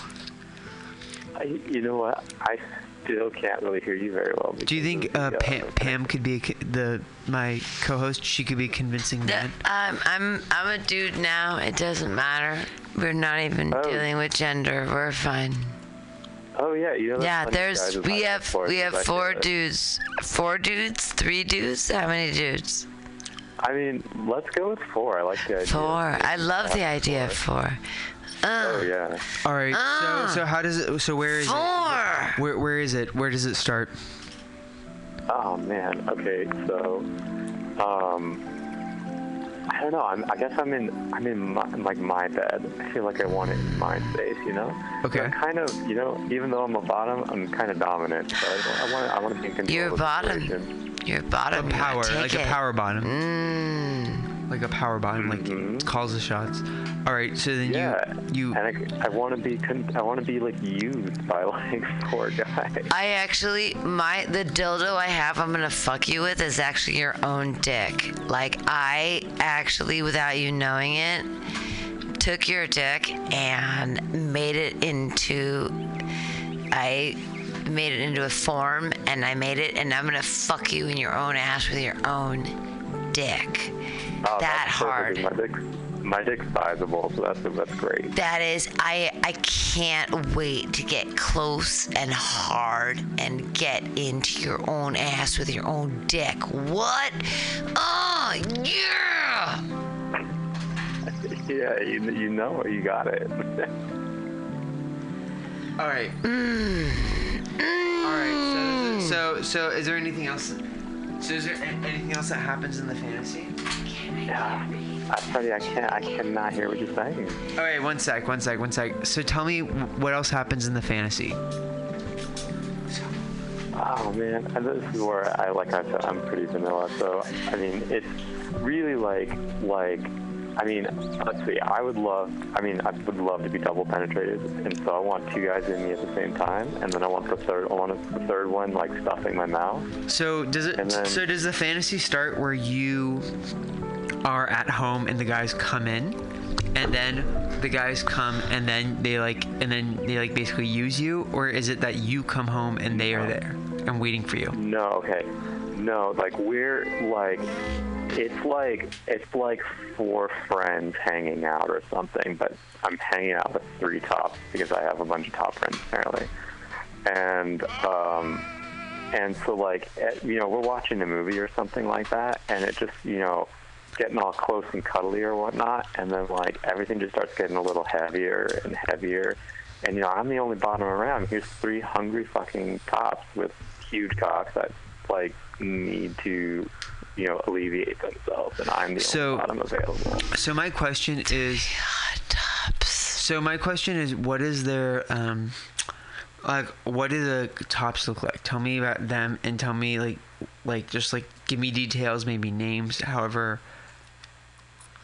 I, you know what? I still can't really hear you very well. Do you think uh, Pam, Pam could be a, the my co-host? She could be convincing The- man. um, I'm I'm a dude now. It doesn't matter. We're not even Oh. dealing with gender. We're fine. Oh yeah, you know. that's Yeah, there's we have support we have four dudes. Four dudes, three dudes. How many dudes? I mean, let's go with four. I like the idea. Four. I love the idea of four. Uh, Oh yeah. All right. so, so how does it? So where is it? Where where is it? Where does it start? Oh man. Okay, so, um, I don't know. I'm, I guess I'm in. I'm in my, like my bed. I feel like I want it in my space. You know. Okay. I'm kind of. You know. Even though I'm a bottom, I'm kind of dominant. So I, I want. I want to be in control. You're of the bottom. situation. You're A bottom. you gotta power, like a power bottom, Mm. Like a power bottom, like Mhm. calls the shots. All right. So then Yeah. you you And I, I want to be. Con- I want to be like used by *laughs* like four guys. I actually, my the dildo I have, I'm gonna fuck you with is actually your own dick. Like I actually, without you knowing it, took your dick and made it into I made it into a form and I made it and I'm gonna fuck you in your own ass with your own dick. Oh, that that's hard. My dick's, my dick's sizable, so that's that's great. That is, I I can't wait to get close and hard and get into your own ass with your own dick. What? Oh yeah! *laughs* Yeah, you, you know it. You got it. *laughs* All right. Mm. All right. So, mm. so, so, is there anything else? So, is there anything else that happens in the fantasy? yeah. I tell you, I can't. I cannot hear what you're saying. All right. One sec. One sec. One sec. So, tell me what else happens in the fantasy. Oh man, this is where I like I said I'm pretty vanilla. So I mean, it's really like like I mean, let's see. I would love. I mean, I would love to be double penetrated, and so I want two guys in me at the same time, and then I want the third. I want the third one like stuffing my mouth. So, does it? Then- so, does the fantasy start where you are at home and the guys come in, and then the guys come and then they like and then they like basically use you, or is it that you come home and they are there and waiting for you? No, okay. No, like we're like it's like it's like four friends hanging out or something, but I'm hanging out with three tops because I have a bunch of top friends apparently. And um and so like eh, you know, we're watching a movie or something like that and it just, you know, getting all close and cuddly or whatnot and then like everything just starts getting a little heavier and heavier and you know, I'm the only bottom around. Here's three hungry fucking tops with huge cocks that like need to, you know, alleviate themselves, and I'm the So- only bottom available. So my question is. So my question is, what is their um, like, what do the tops look like? Tell me about them, and tell me like, like just like give me details, maybe names, however,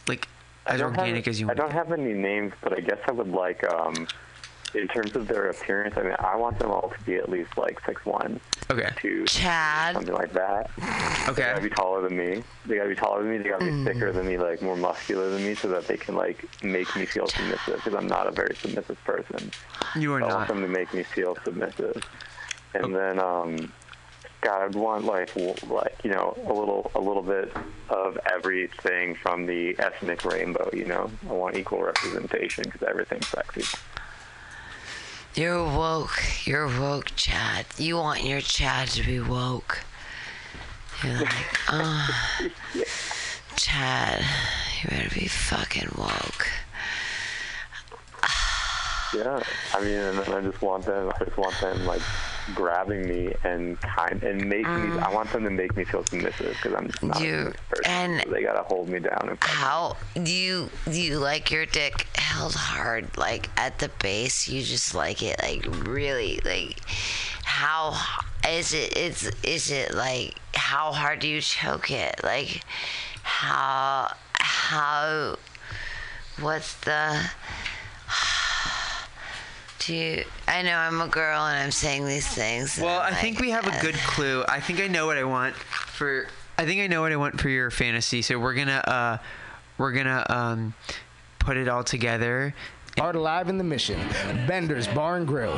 like I as don't have- organic as you I want. don't have any names, but I guess I would like, um, in terms of their appearance. I mean, I want them all to be at least like six one, Okay. two, Chad. something like that. Okay. They gotta be taller than me. They gotta be taller than me. They gotta be Mm. thicker than me, like more muscular than me, so that they can like make me feel submissive. Because I'm not a very submissive person. You are I want not. them to make me feel submissive. And then, um, God, I'd want like w- like you know a little a little bit of everything from the ethnic rainbow. You know, I want equal representation because everything's sexy. You're woke. You're woke, Chad. You want your Chad to be woke. You're like, *laughs* oh, Chad, you better be fucking woke. Yeah, I mean, and then I just want them. I just want them like grabbing me and kind and making me. Ah. I want them to make me feel submissive because I'm just not You- a person. and- so they gotta hold me down. And How do you do you like your dick held hard, like at the base? You just like it, like really, like how is it? It's is it like how hard do you choke it? Like how how what's the you, I know I'm a girl and I'm saying these things. Well, I'm think like, we have a good clue. I think I know what I want for. I think I know what I want for your fantasy. So we're gonna uh, we're gonna um, put it all together. Art Alive in the Mission, Bender's Bar and Grill.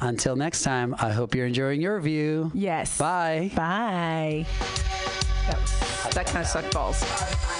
Until next time, I hope you're enjoying your view. Yes. Bye. Bye. That, was, that kind of sucked balls.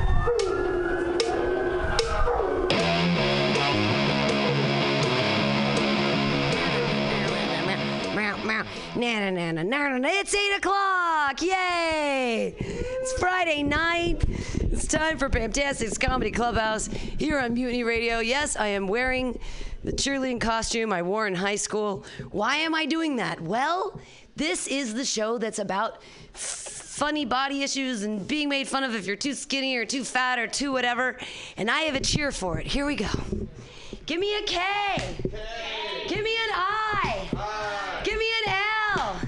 Na, na, na, na, na. It's 8 o'clock! Yay! It's Friday night. It's time for Pamtastic's Comedy Clubhouse here on Mutiny Radio. Yes, I am wearing the cheerleading costume I wore in high school. Why am I doing that? Well, this is the show that's about funny body issues and being made fun of if you're too skinny or too fat or too whatever. And I have a cheer for it. Here we go. Give me a K. Give me an I. Give me an L.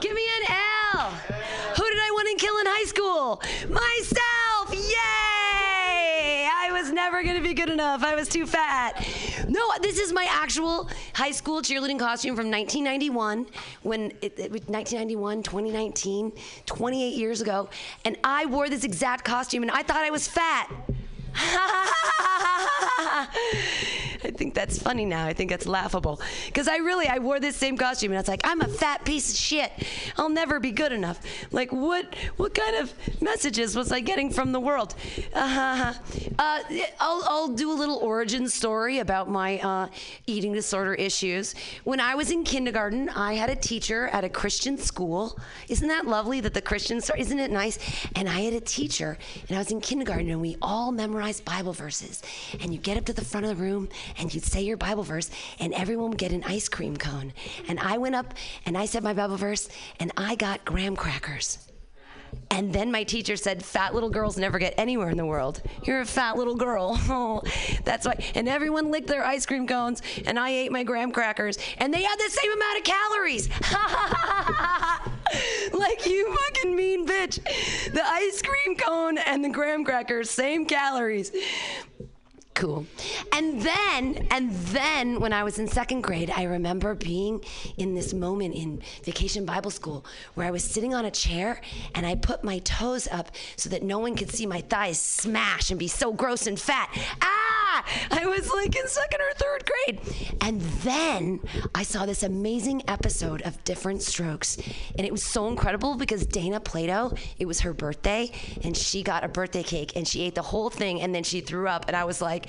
Give me an L. Who did I want to kill in high school? Myself. Yay! I was never to be good enough. I was too fat. No, this is my actual high school cheerleading costume from 1991 when it, it was 1991, 2019, 28 years ago, and I wore this exact costume and I thought I was fat. I think that's funny now. I think that's laughable. Because I really, I wore this same costume and I was like, I'm a fat piece of shit. I'll never be good enough. Like, what what kind of messages was I getting from the world? Uh-huh. uh, I'll, I'll do a little origin story about my uh, eating disorder issues. When I was in kindergarten, I had a teacher at a Christian school. Isn't that lovely that the Christians, isn't it nice? And I had a teacher, and I was in kindergarten, and we all memorized Bible verses. And you get up to the front of the room, and you'd say your Bible verse, and everyone would get an ice cream cone. And I went up, and I said my Bible verse, and I got graham crackers. And then my teacher said, Fat little girls never get anywhere in the world. You're a fat little girl. *laughs* Oh, that's why. And everyone licked their ice cream cones, and I ate my graham crackers, and they had the same amount of calories. *laughs* like you fucking mean bitch. The ice cream cone and the graham crackers, same calories. Cool. And then, and then when I was in second grade, I remember being in this moment in vacation Bible school where I was sitting on a chair and I put my toes up so that no one could see my thighs smash and be so gross and fat. Ah! I was like in second or third grade. And then I saw this amazing episode of Diff'rent Strokes. And it was so incredible because Dana Plato, it was her birthday, and she got a birthday cake and she ate the whole thing and then she threw up. And I was like,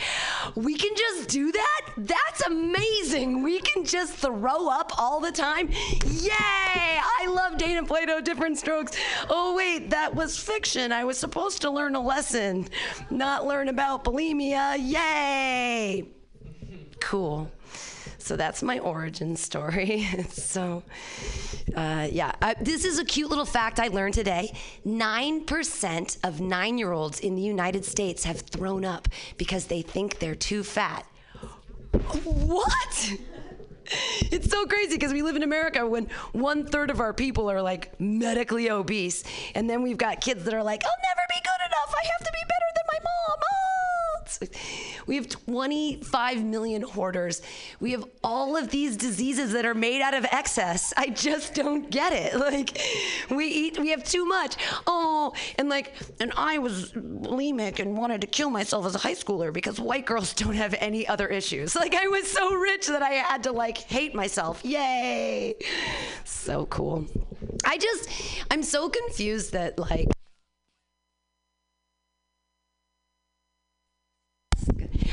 we can just do that? That's amazing. We can just throw up all the time. Yay! I love Dana Plato, Diff'rent Strokes. Oh, wait, that was fiction. I was supposed to learn a lesson, not learn about bulimia. Yay! Cool. So that's my origin story. *laughs* so, uh, yeah, uh, this is a cute little fact I learned today. 9% of nine year olds in the United States have thrown up because they think they're too fat. What? *laughs* It's so crazy because we live in America when one third of our people are like medically obese, and then we've got kids that are like, I'll never be good enough. I have to be better than my mom. Oh, We have 25 million hoarders. We have all of these diseases that are made out of excess. I just don't get it. *laughs* Like, we eat, we have too much. Oh, and like, and I was bulimic and wanted to kill myself as a high schooler because white girls don't have any other issues. Like, I was so rich that I had to like hate myself. Yay! So cool. I just, I'm so confused that like,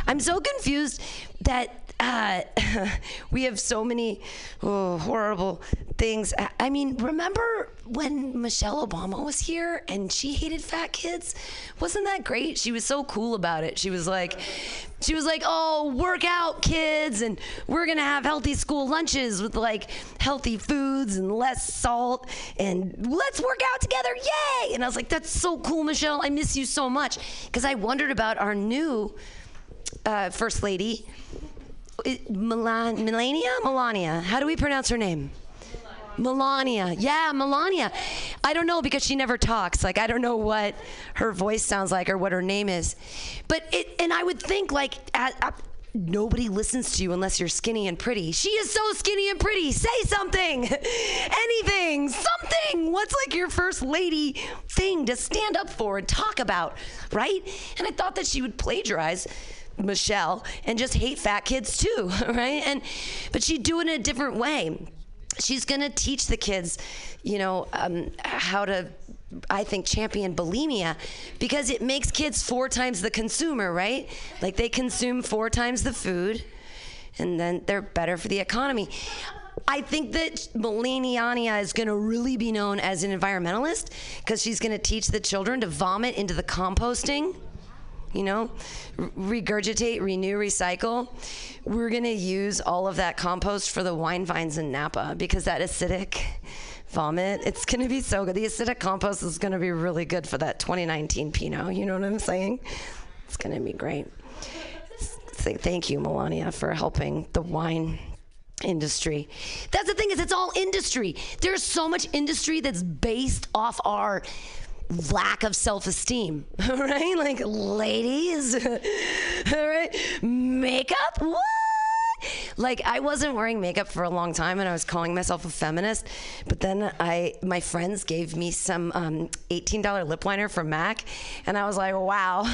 I'm so confused that uh, *laughs* we have so many oh, horrible things. I- I mean, remember when Michelle Obama was here and she hated fat kids? Wasn't that great? She was so cool about it. She was like, she was like, "Oh, work out, kids, and we're gonna have healthy school lunches with like healthy foods and less salt, and let's work out together, yay!" And I was like, "That's so cool, Michelle. I miss you so much." Because I wondered about our new uh, first lady, Milan, Melania, Melania. How do we pronounce her name? Melania. Yeah, Melania. I don't know because she never talks. Like I don't know what her voice sounds like or what her name is. But it and I would think like at, at- nobody listens to you unless you're skinny and pretty. She is so skinny and pretty. Say something. *laughs* Anything. Something. What's like your first lady thing to stand up for and talk about, right? And I thought that she would plagiarize Michelle and just hate fat kids too, *laughs* right? And but she'd do it in a different way she's to teach the kids, you know, um, how to, I think, champion bulimia because it makes kids four times the consumer, right? Like they consume four times the food and then they're better for the economy. I think that Melania is going to really be known as an environmentalist because she's going to teach the children to vomit into the composting you know, regurgitate, renew, recycle. We're gonna use all of that compost for the wine vines in Napa because that acidic vomit, it's gonna be so good. The acidic compost is gonna be really good for that 2019 Pinot. You know what I'm saying? It's gonna be great. Thank you, Melania, for helping the wine industry. That's the thing is it's all industry. There's so much industry that's based off our lack of self-esteem, *laughs* right? Like ladies, all *laughs* right? Makeup, what? Like I wasn't wearing makeup for a long time, and I was calling myself a feminist. But then I, my friends gave me some um, $18 lip liner from Mac, and I was like, wow,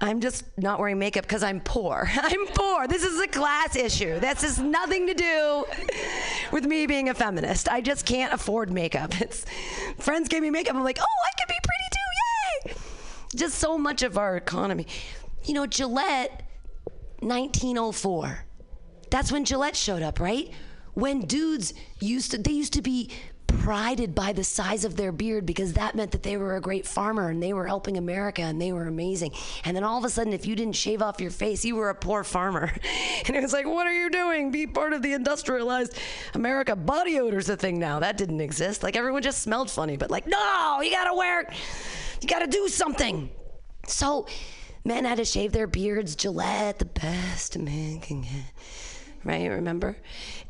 I'm just not wearing makeup because I'm poor. *laughs* I'm poor. This is a class issue. This has nothing to do with me being a feminist. I just can't afford makeup. It's friends gave me makeup. I'm like, oh, I could be pretty too. Yay! Just so much of our economy. You know, Gillette, 1904. That's when Gillette showed up, right? When dudes used to, they used to be prided by the size of their beard because that meant that they were a great farmer and they were helping America and they were amazing. And then all of a sudden, if you didn't shave off your face, you were a poor farmer. *laughs* And it was like, what are you doing? Be part of the industrialized America. Body odor's a thing now. That didn't exist. Like everyone just smelled funny, but like, no, you gotta wear, you gotta do something. So men had to shave their beards. Gillette, the best man can get. Right, remember?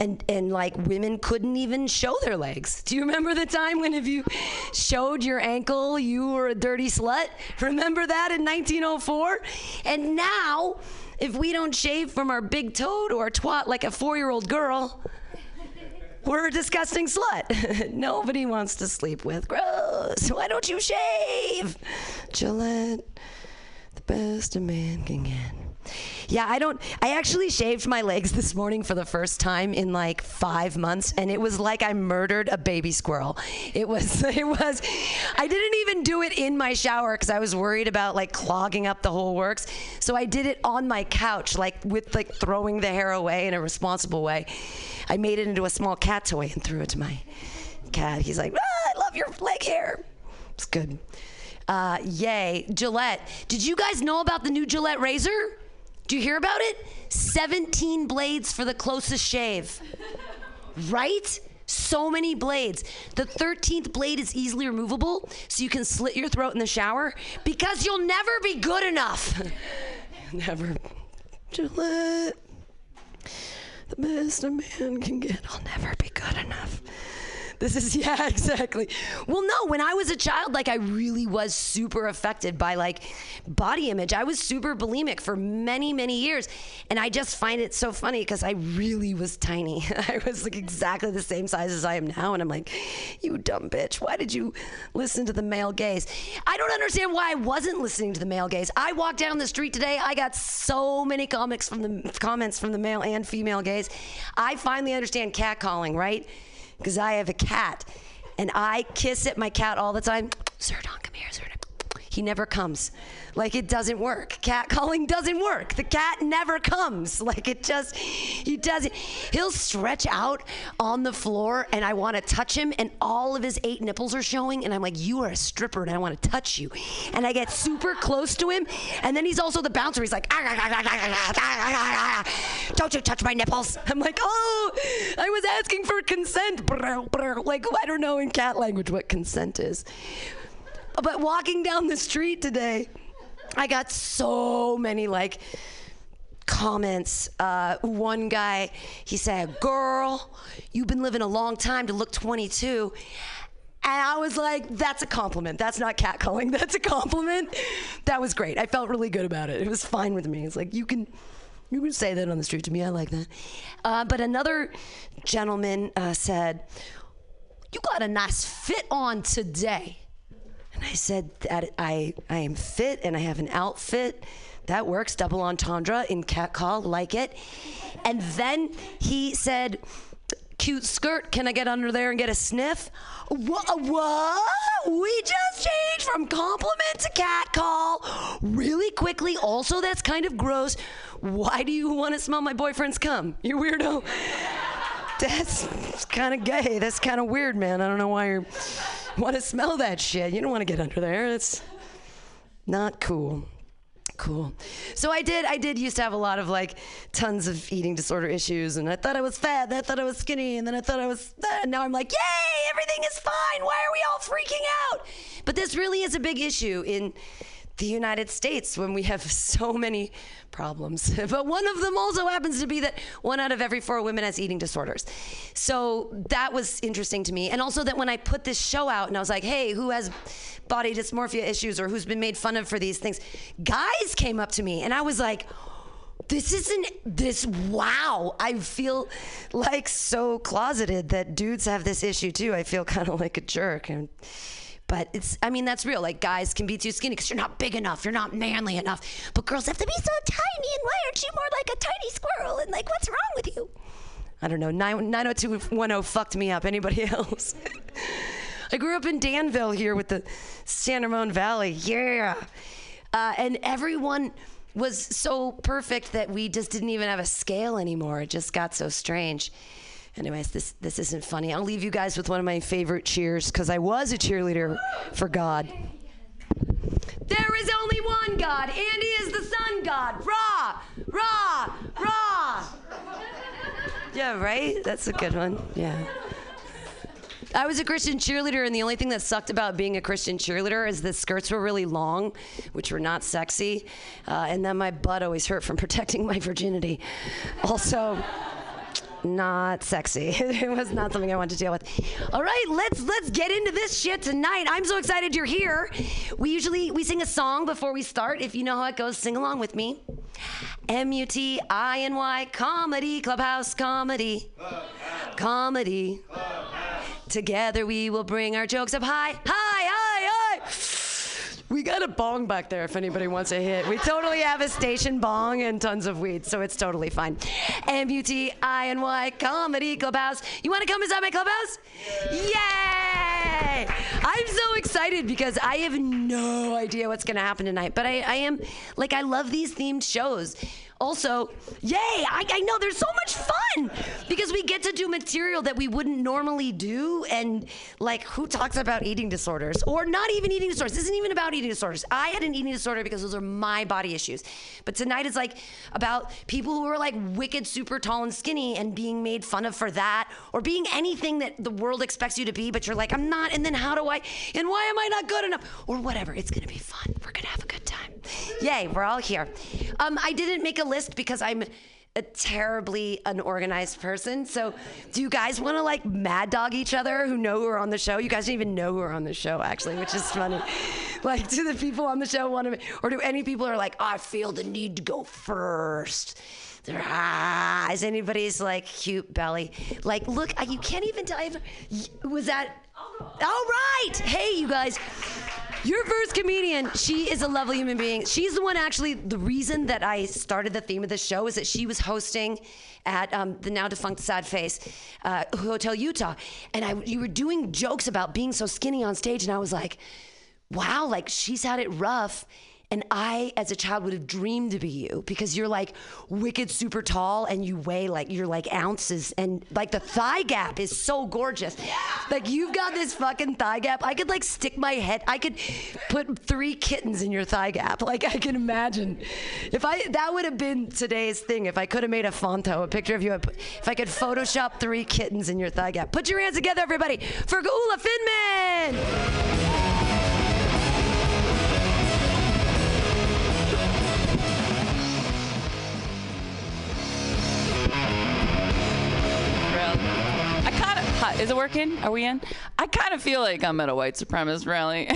And and like women couldn't even show their legs. Do you remember the time when if you showed your ankle, you were a dirty slut? Remember that in 1904? And now, if we don't shave from our big toe to our twat like a four-year-old girl, we're a disgusting slut. *laughs* Nobody wants to sleep with. Gross. Why don't you shave? Gillette, the best a man can get. Yeah, I don't. I actually shaved my legs this morning for the first time in like five months, and it was like I murdered a baby squirrel. It was. *laughs* It was. I didn't even do it in my shower because I was worried about like clogging up the whole works. So I did it on my couch, like with like throwing the hair away in a responsible way. I made it into a small cat toy and threw it to my cat. He's like, ah, I love your leg hair. It's good. Uh, yay, Gillette. Did you guys know about the new Gillette razor? Do you hear about it? 17 blades for the closest shave. Right? So many blades. The 13th blade is easily removable, so you can slit your throat in the shower because you'll never be good enough. *laughs* never. Gillette. The best a man can get. I'll never be good enough. This is *laughs* yeah, exactly. Well, no, when I was a child, like I really was super affected by like body image. I was super bulimic for many, many years, and I just find it so funny because I really was tiny. *laughs* I was like exactly the same size as I am now, and I'm like, you dumb bitch, why did you listen to the male gaze? I don't understand why I wasn't listening to the male gaze. I walked down the street today, I got so many comics from the comments from the male and female gaze. I finally understand catcalling, right? Because I have a cat, and I kiss at my cat all the time. Zerdon, come here, Zerdon. He never comes. Like it doesn't work. Cat calling doesn't work. The cat never comes. *laughs* Like it just, he doesn't. He'll stretch out on the floor and I want to touch him and all of his eight nipples are showing and I'm like, you are a stripper and I want to touch you. And I get super close to him and then he's also the bouncer. He's like, don't you touch my nipples. *laughs* I'm like, oh, I was asking for consent. Like, I don't know in cat language what consent is. But walking down the street today, I got so many like comments. Uh, one guy, he said, Girl, you've been living a long time to look 22. And I was like, that's a compliment. That's not catcalling. *laughs* That's a compliment. That was great. I felt really good about it. It was fine with me. It's like, you can. You can say that on the street to me. I like that. Uh, but another gentleman uh, said, You got a nice fit on today. And I said that I, I am fit and I have an outfit. That works. Double entendre in cat call, like it. And then he said, cute skirt. Can I get under there and get a sniff? What? what? We just changed from compliment to cat call really quickly. Also, that's kind of gross. Why do you want to smell my boyfriend's cum? You weirdo. That's kind of gay. That's kind of weird, man. I don't know why you want to smell that shit. You don't want to get under there. It's not cool cool. So I did. I did used to have a lot of like tons of eating disorder issues, and I thought I was fat, and I thought I was skinny, and then I thought I was. And now I'm like, yay, everything is fine. Why are we all freaking out? But this really is a big issue in the United States when we have so many problems. *laughs* but one of them also happens to be that one out of every four women has eating disorders. So that was interesting to me. And also that when I put this show out and I was like, hey, who has body dysmorphia issues or who's been made fun of for these things, guys came up to me and I was like, this isn't this wow i feel like so closeted that dudes have this issue too i feel *laughs* kind of like a jerk and but it's i mean that's real. Like guys can be too skinny because you're not big enough you're not manly enough. But girls have to be so tiny and why aren't you more like a tiny squirrel? And like what's wrong with you? I don't know. 90210 fucked me up. Anybody *laughs* else? I grew up in danville here with the san ramon valley. Yeah. Uh, and everyone was so perfect that we just didn't even have a scale anymore. It just got so strange Anyways, this this isn't funny. I'll leave you guys with one of my favorite cheers because I was a cheerleader for God. There is only one God, and He is the Sun God. Rah, rah, rah. Yeah, right. That's a good one. Yeah. I was a Christian cheerleader, and the only thing that sucked about being a Christian cheerleader is the skirts were really long, which were not sexy, uh, and then my butt always hurt from *laughs* protecting my virginity. Also not sexy. *laughs* it was not something I wanted to deal with. All right, let's let's get into this shit tonight. I'm so excited you're here. We usually we sing a song before we start. If you know how it goes, sing along with me. M U T I N Y comedy clubhouse comedy comedy. Together we will bring our jokes up high, high, high, high. We got a bong back there if anybody wants a hit. We totally have a station bong and tons of weed, so it's totally fine. M U T I N Y Comedy Clubhouse. You want to come inside my clubhouse? Yay! I'm so excited because I have no idea what's going to happen tonight, but I, I am, like, I love these themed shows also, yay! I, I know there's so much fun because we get to do material that we wouldn't normally do. And like, who talks about eating disorders or not even eating disorders? This isn't even about eating disorders. I had an eating disorder because those are my body issues. But tonight is like about people who are like wicked, super tall and skinny and being made fun of for that or being anything that the world expects you to be, but you're like, I'm not. And then how do I? And why am I not good enough? Or whatever. It's going to be fun. We're going to have a good time. Yay, we're all here. Um, I didn't make a list because I'm a terribly unorganized person. So, do you guys want to like mad dog each other who know who are on the show? You guys don't even know who are on the show, actually, which is funny. *laughs* Like, do the people on the show want to, or do any people are like, I feel the need to go first? Their ah, eyes, anybody's like cute belly. Like, look, you can't even tell. Was that? All right. Hey, you guys. Your first comedian, she is a lovely human being. She's the one, actually, the reason that I started the theme of the show is that she was hosting at um, the now defunct Sad Face uh, Hotel Utah. And I, you were doing jokes about being so skinny on stage. And I was like, wow, like she's had it rough. And I, as a child, would have dreamed to be you because you're like wicked super tall and you weigh like you're like ounces and like the thigh gap is so gorgeous. Like you've got this fucking thigh gap. I could like stick my head. I could put three kittens in your thigh gap. *laughs* Like I can imagine. If I that would have been today's thing. If I could have made a fonto, a picture of you. If I could Photoshop three kittens in your thigh gap. Put your hands together, everybody, for Gaula Finman. Of is it working? Are we in? I kind of feel like I'm at a white supremacist rally.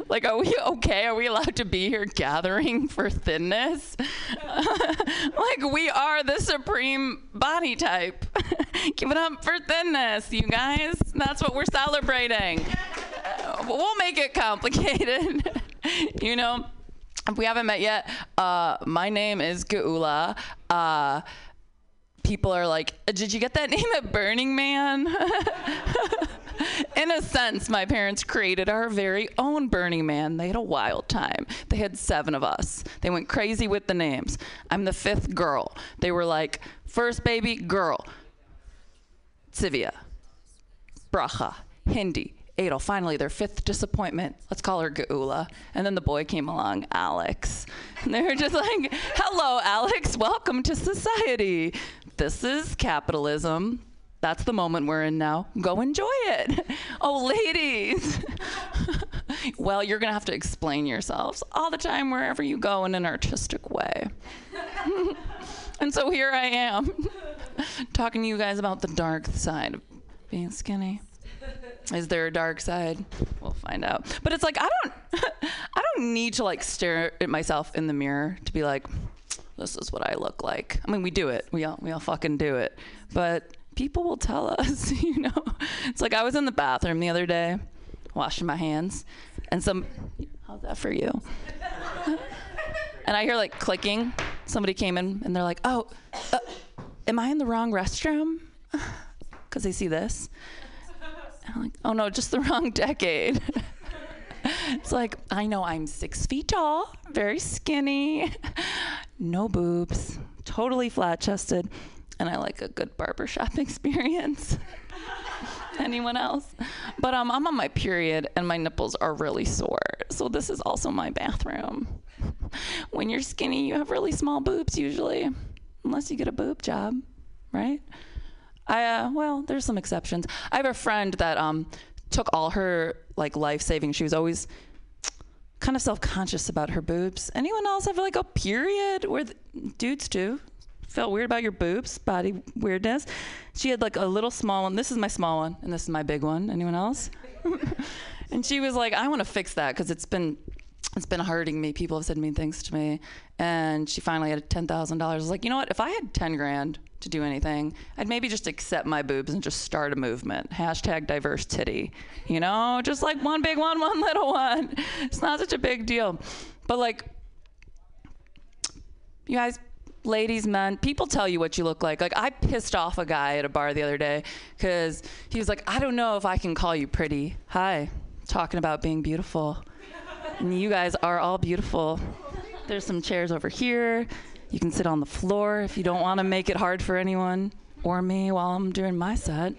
*laughs* like, are we okay? Are we allowed to be here gathering for thinness? *laughs* like, we are the supreme body type. *laughs* Give it up for thinness, you guys. That's what we're celebrating. We'll make it complicated. you know, if we haven't met yet, uh, my name is Gaula. Uh, people are like, Did you get that name at Burning Man? *laughs* In a sense, my parents created our very own Burning Man. They had a wild time. They had seven of us. They went crazy with the names. I'm the fifth girl. They were like, First baby, girl. Sivia, Bracha, Hindi, Adel. Finally, their fifth disappointment. Let's call her Gaula. And then the boy came along, Alex. And they were just like, hello, Alex. Welcome to society. This is capitalism. That's the moment we're in now. Go enjoy it. *laughs* Oh, ladies. *laughs* well, you're going to have to explain yourselves all the time wherever you go in an artistic way. *laughs* and so here I am, talking to you guys about the dark side of being skinny. Is there a dark side? We'll find out. But it's like I don't I don't need to like stare at myself in the mirror to be like this is what I look like. I mean, we do it. We all we all fucking do it. But people will tell *laughs* us, you know. It's like I was in the bathroom the other day washing my hands and some how's that for you? *laughs* and I hear like clicking. Somebody came in and they're like, "Oh, uh, am I in the wrong restroom?" *laughs* Cuz they see this. I'm like, oh no, just the wrong decade. *laughs* it's like, I know I'm six feet tall, very skinny, *laughs* no boobs, totally flat chested, and I like a good barbershop *laughs* experience. Anyone else? But um, I'm on my period and my nipples are really sore. So this is also my bathroom. When you're skinny, you have really small boobs usually, unless you get a boob job, right? I uh, well, there's some exceptions. I have a friend that um, took all her like life saving. She was always kind of self conscious about her boobs. Anyone else have like a period where dudes do? Felt weird about your boobs, body weirdness. She had like a little small one. This is my small one, and this is my big one. Anyone else? *laughs* and she was like, I want to fix that because it's been it's been hurting me. People have said mean things to me. And she finally had ten thousand dollars. I was like, you know what? If I had ten grand to do anything, I'd maybe just accept my boobs and just start a movement. Hashtag diverse titty. You know, just like one big one, one little one. It's not such a big deal. But like, you guys, ladies, men, people tell you what you look like. Like I pissed off a guy at a bar the other day because he was like, I don't know if I can call you pretty. Hi, talking about being beautiful. And you guys are all beautiful. There's some chairs over here. You can sit on the floor if you don't want to make it hard for anyone or me while I'm doing my set.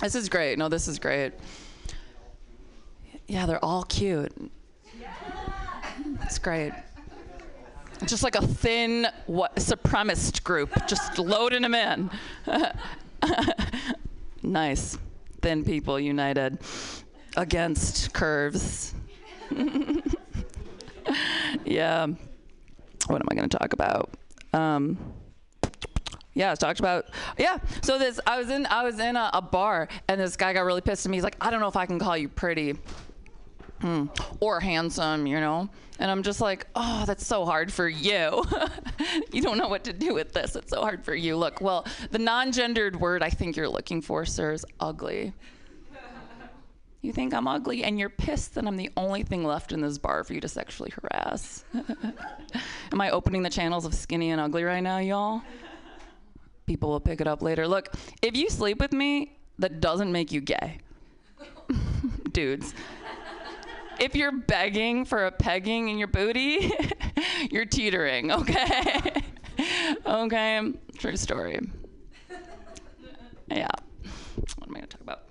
This is great. No, this is great. Yeah, they're all cute. It's great. Just like a thin what, supremacist group, just loading them in. *laughs* nice. Thin people united against curves. *laughs* yeah. What am I going to talk about? Um, Yeah, I talked about yeah. So this I was in I was in a, a bar and this guy got really pissed at me. He's like, I don't know if I can call you pretty hmm, or handsome, you know. And I'm just like, oh, that's so hard for you. *laughs* you don't know what to do with this. It's so hard for you. Look, well, the non-gendered word I think you're looking for, sir, is ugly. You think I'm ugly, and you're pissed that I'm the only thing left in this bar for you to sexually harass. *laughs* Am I opening the channels of skinny and ugly right now, y'all? People will pick it up later. Look, if you sleep with me, that doesn't make you gay. *laughs* Dudes. If you're begging for a pegging in your booty, *laughs* you're teetering, okay? okay, true story. Yeah. What am I gonna talk about?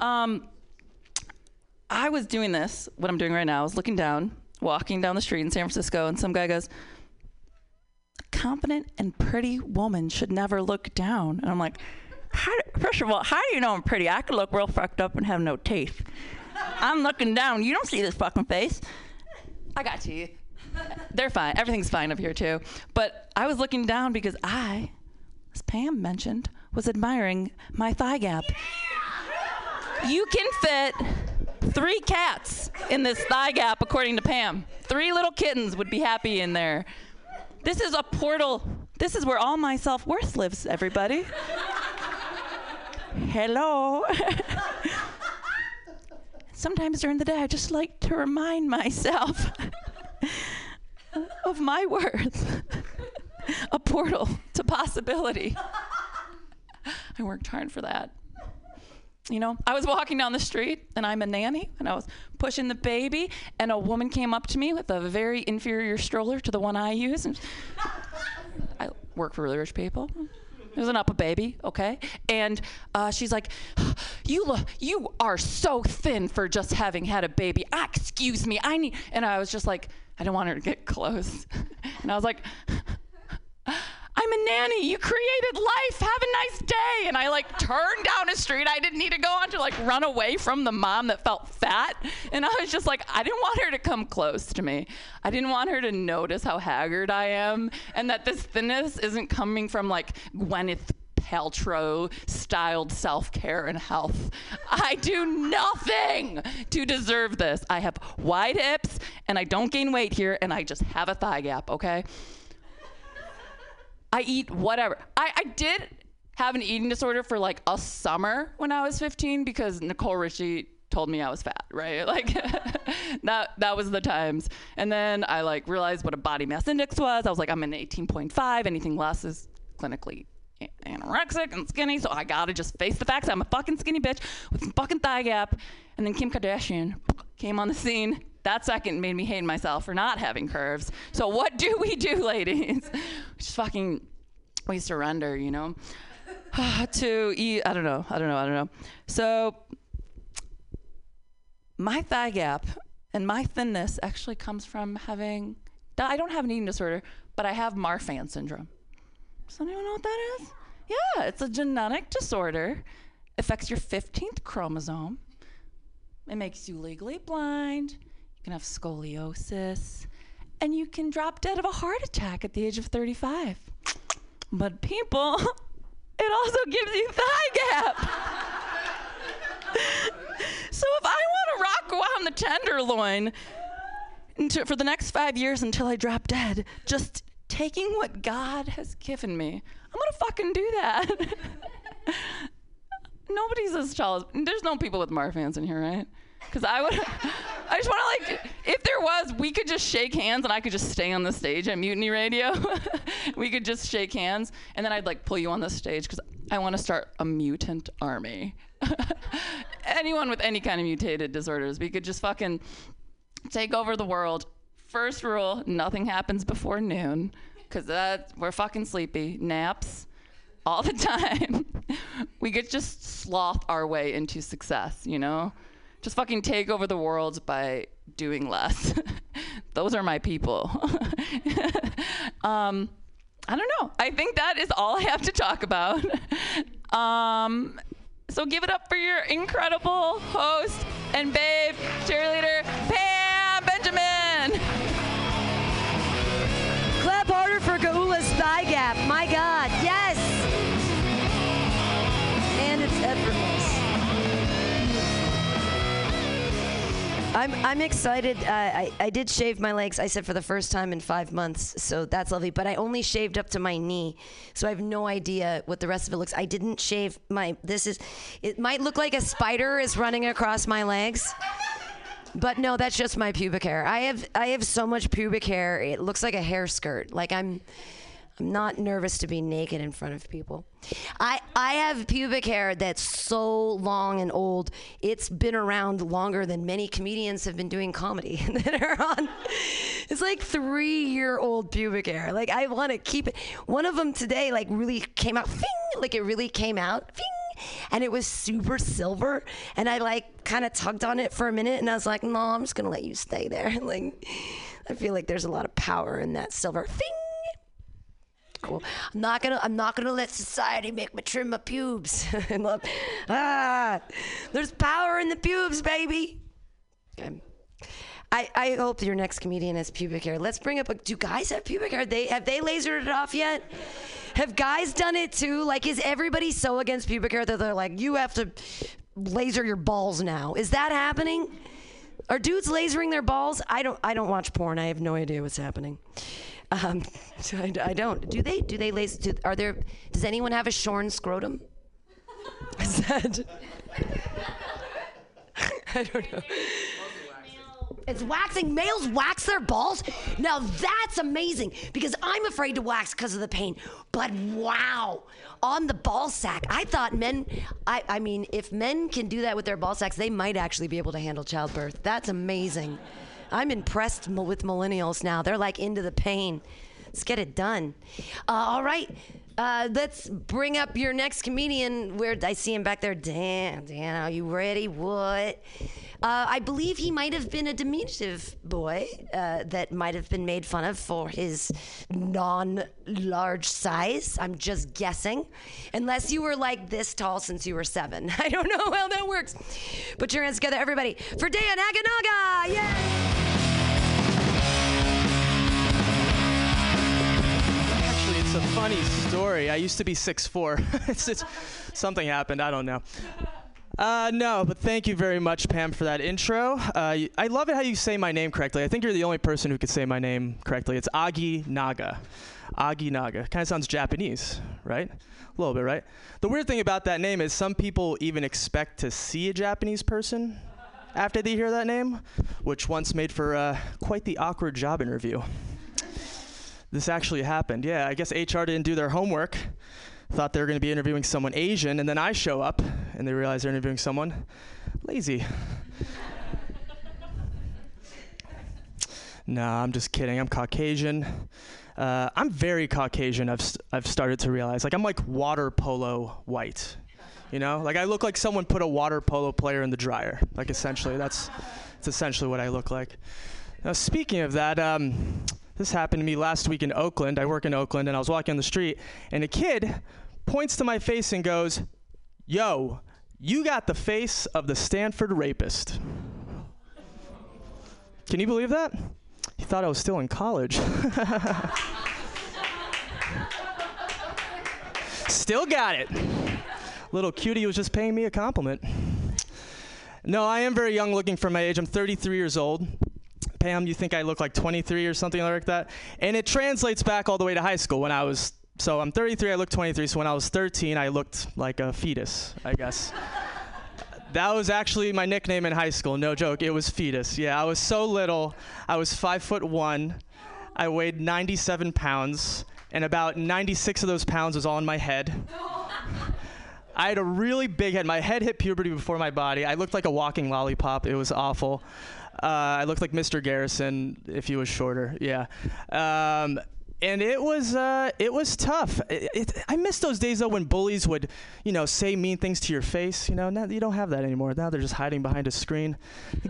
Um, I was doing this, what I'm doing right now, I was looking down, walking down the street in San Francisco, and some guy goes, A confident and pretty woman should never look down. And I'm like, how, first of all, how do you know I'm pretty? I could look real fucked up and have no teeth. I'm looking down. You don't see this fucking face. I got teeth. They're fine. Everything's fine up here too. But I was looking down because I, as Pam mentioned, was admiring my thigh gap. You can fit three cats in this thigh gap, according to Pam. Three little kittens would be happy in there. This is a portal. This is where all my self worth lives, everybody. Hello. *laughs* Sometimes during the day, I just like to remind myself *laughs* of my worth. *laughs* a portal to possibility. I worked hard for that. You know, I was walking down the street and I'm a nanny and I was pushing the baby and a woman came up to me with a very inferior stroller to the one I use. And I work for really rich people. It was an up a baby, okay? And uh, she's like, "You look, you are so thin for just having had a baby. Ah, excuse me, I need." And I was just like, I didn't want her to get close, *laughs* and I was like, "I'm a nanny. You created life. Have a nice day." And I like turned down a street I didn't need to go on to like run away from the mom that felt fat. And I was just like, I didn't want her to come close to me. I didn't want her to notice how haggard I am, and that this thinness isn't coming from like Gwyneth Paltrow styled self care and health. I do nothing to deserve this. I have wide hips and I don't gain weight here and I just have a thigh gap, okay? I eat whatever. I, I did have an eating disorder for like a summer when I was 15 because Nicole Richie told me I was fat, right? *laughs* Like that that was the times. And then I like realized what a body mass index was. I was like I'm an 18.5. Anything less is clinically anorexic and skinny, so I gotta just face the facts. I'm a fucking skinny bitch with a fucking thigh gap. And then Kim Kardashian came on the scene. That second made me hate myself for not having curves. So what do we do, *laughs* ladies? Just fucking we surrender, you know, *sighs* to eat. I don't know. I don't know. I don't know. So my thigh gap and my thinness actually comes from having. I don't have an eating disorder, but I have Marfan syndrome. Does anyone know what that is? Yeah, it's a genetic disorder. Affects your 15th chromosome. It makes you legally blind. You can have scoliosis. And you can drop dead of a heart attack at the age of 35. But people, *laughs* it also gives you thigh gap. *laughs* so if I want to rock around the tenderloin for the next five years until I drop dead, just taking what God has given me, I'm gonna fucking do that. *laughs* Nobody's as tall as. There's no people with Marfans in here, right? Because I would. I just want to like, if there was, we could just shake hands and I could just stay on the stage at Mutiny Radio. *laughs* we could just shake hands and then I'd like pull you on the stage because I want to start a mutant army. *laughs* Anyone with any kind of mutated disorders, we could just fucking take over the world. First rule: nothing happens before noon, because we're fucking sleepy. Naps all the *laughs* time. we could just sloth our way into success, you know? just fucking take over the world by doing less. *laughs* Those are my people. *laughs* um, I don't know. I think that is all I have to talk about. *laughs* um, so give it up for your incredible host and babe cheerleader, Pam Benjamin. Clap harder for Gaula's thigh gap. My God, yes. And it's effortless. I'm I'm excited. Uh, I I did shave my legs. I said for the first time in five months, so that's lovely. But I only shaved up to my knee, so I have no idea what the rest of it looks. I didn't shave my. This is. It might look like a spider is running across my legs. But no, that's just my pubic hair. I have I have so much pubic hair. It looks like a hair skirt. Like I'm I'm not nervous to be naked in front of people. I I have pubic hair that's so long and old. It's been around longer than many comedians have been doing comedy *laughs* that are on. It's like three year old pubic hair. Like I want to keep it. One of them today like really came out. Fing, like it really came out. Fing, and it was super silver and i like kind of tugged on it for a minute and i was like no i'm just gonna let you stay there *laughs* like i feel like there's a lot of power in that silver thing cool i'm not gonna i'm not gonna let society make me trim my pubes *laughs* ah there's power in the pubes baby okay. I, I hope your next comedian has pubic hair. Let's bring up a. Do guys have pubic hair? They have they lasered it off yet? Have guys done it too? Like, is everybody so against pubic hair that they're like, you have to laser your balls now? Is that happening? Are dudes lasering their balls? I don't. I don't watch porn. I have no idea what's happening. Um, *laughs* so I, I don't. Do they? Do they lace? Do, are there? Does anyone have a shorn scrotum? *laughs* I said. *laughs* I don't know. It's waxing. Males wax their balls. Now that's amazing because I'm afraid to wax because of the pain. But wow, on the ball sack, I thought men. I, I mean, if men can do that with their ball sacks, they might actually be able to handle childbirth. That's amazing. I'm impressed with millennials now. They're like into the pain. Let's get it done. Uh, all right. Uh, let's bring up your next comedian. Where I see him back there. Dan, Dan, are you ready? What? Uh, I believe he might have been a diminutive boy uh, that might have been made fun of for his non large size. I'm just guessing. Unless you were like this tall since you were seven. *laughs* I don't know how that works. Put your hands together, everybody, for Dan Aganaga! Yay! It's a funny story. I used to be 6'4". *laughs* it's, it's something happened. I don't know. Uh, no, but thank you very much, Pam, for that intro. Uh, I love it how you say my name correctly. I think you're the only person who could say my name correctly. It's Agi Naga. Agi Naga. Kind of sounds Japanese, right? A little bit, right? The weird thing about that name is some people even expect to see a Japanese person after they hear that name, which once made for uh, quite the awkward job interview. This actually happened. Yeah, I guess HR didn't do their homework. Thought they were going to be interviewing someone Asian, and then I show up and they realize they're interviewing someone lazy. *laughs* nah, I'm just kidding. I'm Caucasian. Uh, I'm very Caucasian. I've, st- I've started to realize. Like, I'm like water polo white. You know? Like, I look like someone put a water polo player in the dryer. Like, essentially, that's, that's essentially what I look like. Now, speaking of that, um, this happened to me last week in Oakland. I work in Oakland, and I was walking on the street, and a kid points to my face and goes, Yo, you got the face of the Stanford rapist. Can you believe that? He thought I was still in college. *laughs* still got it. Little cutie was just paying me a compliment. No, I am very young looking for my age. I'm 33 years old. Pam, you think I look like 23 or something like that? And it translates back all the way to high school when I was. So I'm 33, I look 23. So when I was 13, I looked like a fetus, I guess. *laughs* that was actually my nickname in high school. No joke. It was fetus. Yeah, I was so little. I was five foot one. I weighed 97 pounds, and about 96 of those pounds was all in my head. I had a really big head. My head hit puberty before my body. I looked like a walking lollipop. It was awful. Uh, I looked like Mr. Garrison if he was shorter. Yeah. Um, and it was uh, it was tough. It, it, I miss those days though when bullies would, you know, say mean things to your face. You know, now you don't have that anymore. Now they're just hiding behind a screen. *laughs*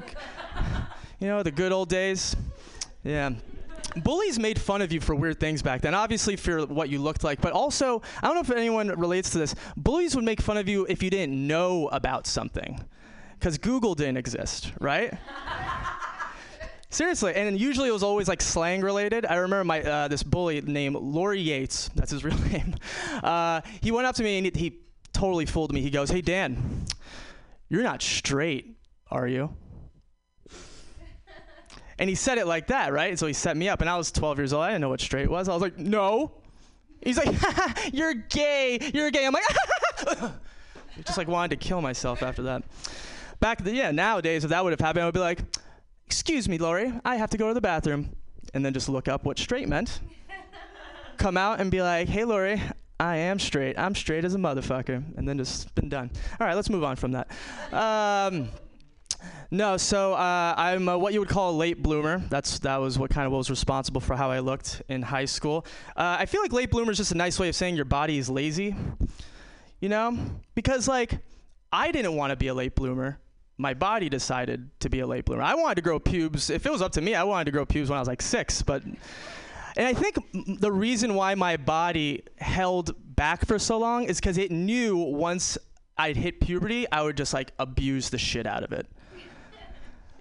you know, the good old days. Yeah. Bullies made fun of you for weird things back then. Obviously for what you looked like, but also I don't know if anyone relates to this. Bullies would make fun of you if you didn't know about something, because Google didn't exist, right? *laughs* Seriously, and usually it was always like slang related. I remember my uh, this bully named Laurie Yates. That's his *laughs* real name. Uh, he went up to me and he, he totally fooled me. He goes, "Hey Dan, you're not straight, are you?" And he said it like that, right? So he set me up, and I was 12 years old. I didn't know what straight was. I was like, no. He's like, *laughs* you're gay. You're gay. I'm like, *laughs* just like wanted to kill myself after that. Back the yeah, nowadays if that would have happened, I would be like, excuse me, Lori, I have to go to the bathroom, and then just look up what straight meant. Come out and be like, hey, Lori, I am straight. I'm straight as a motherfucker, and then just been done. All right, let's move on from that. Um, no, so uh, I'm uh, what you would call a late bloomer. That's that was what kind of was responsible for how I looked in high school. Uh, I feel like late bloomer is just a nice way of saying your body is lazy. You know, because like I didn't want to be a late bloomer. My body decided to be a late bloomer. I wanted to grow pubes. If it was up to me, I wanted to grow pubes when I was like six. But and I think the reason why my body held back for so long is because it knew once I'd hit puberty, I would just like abuse the shit out of it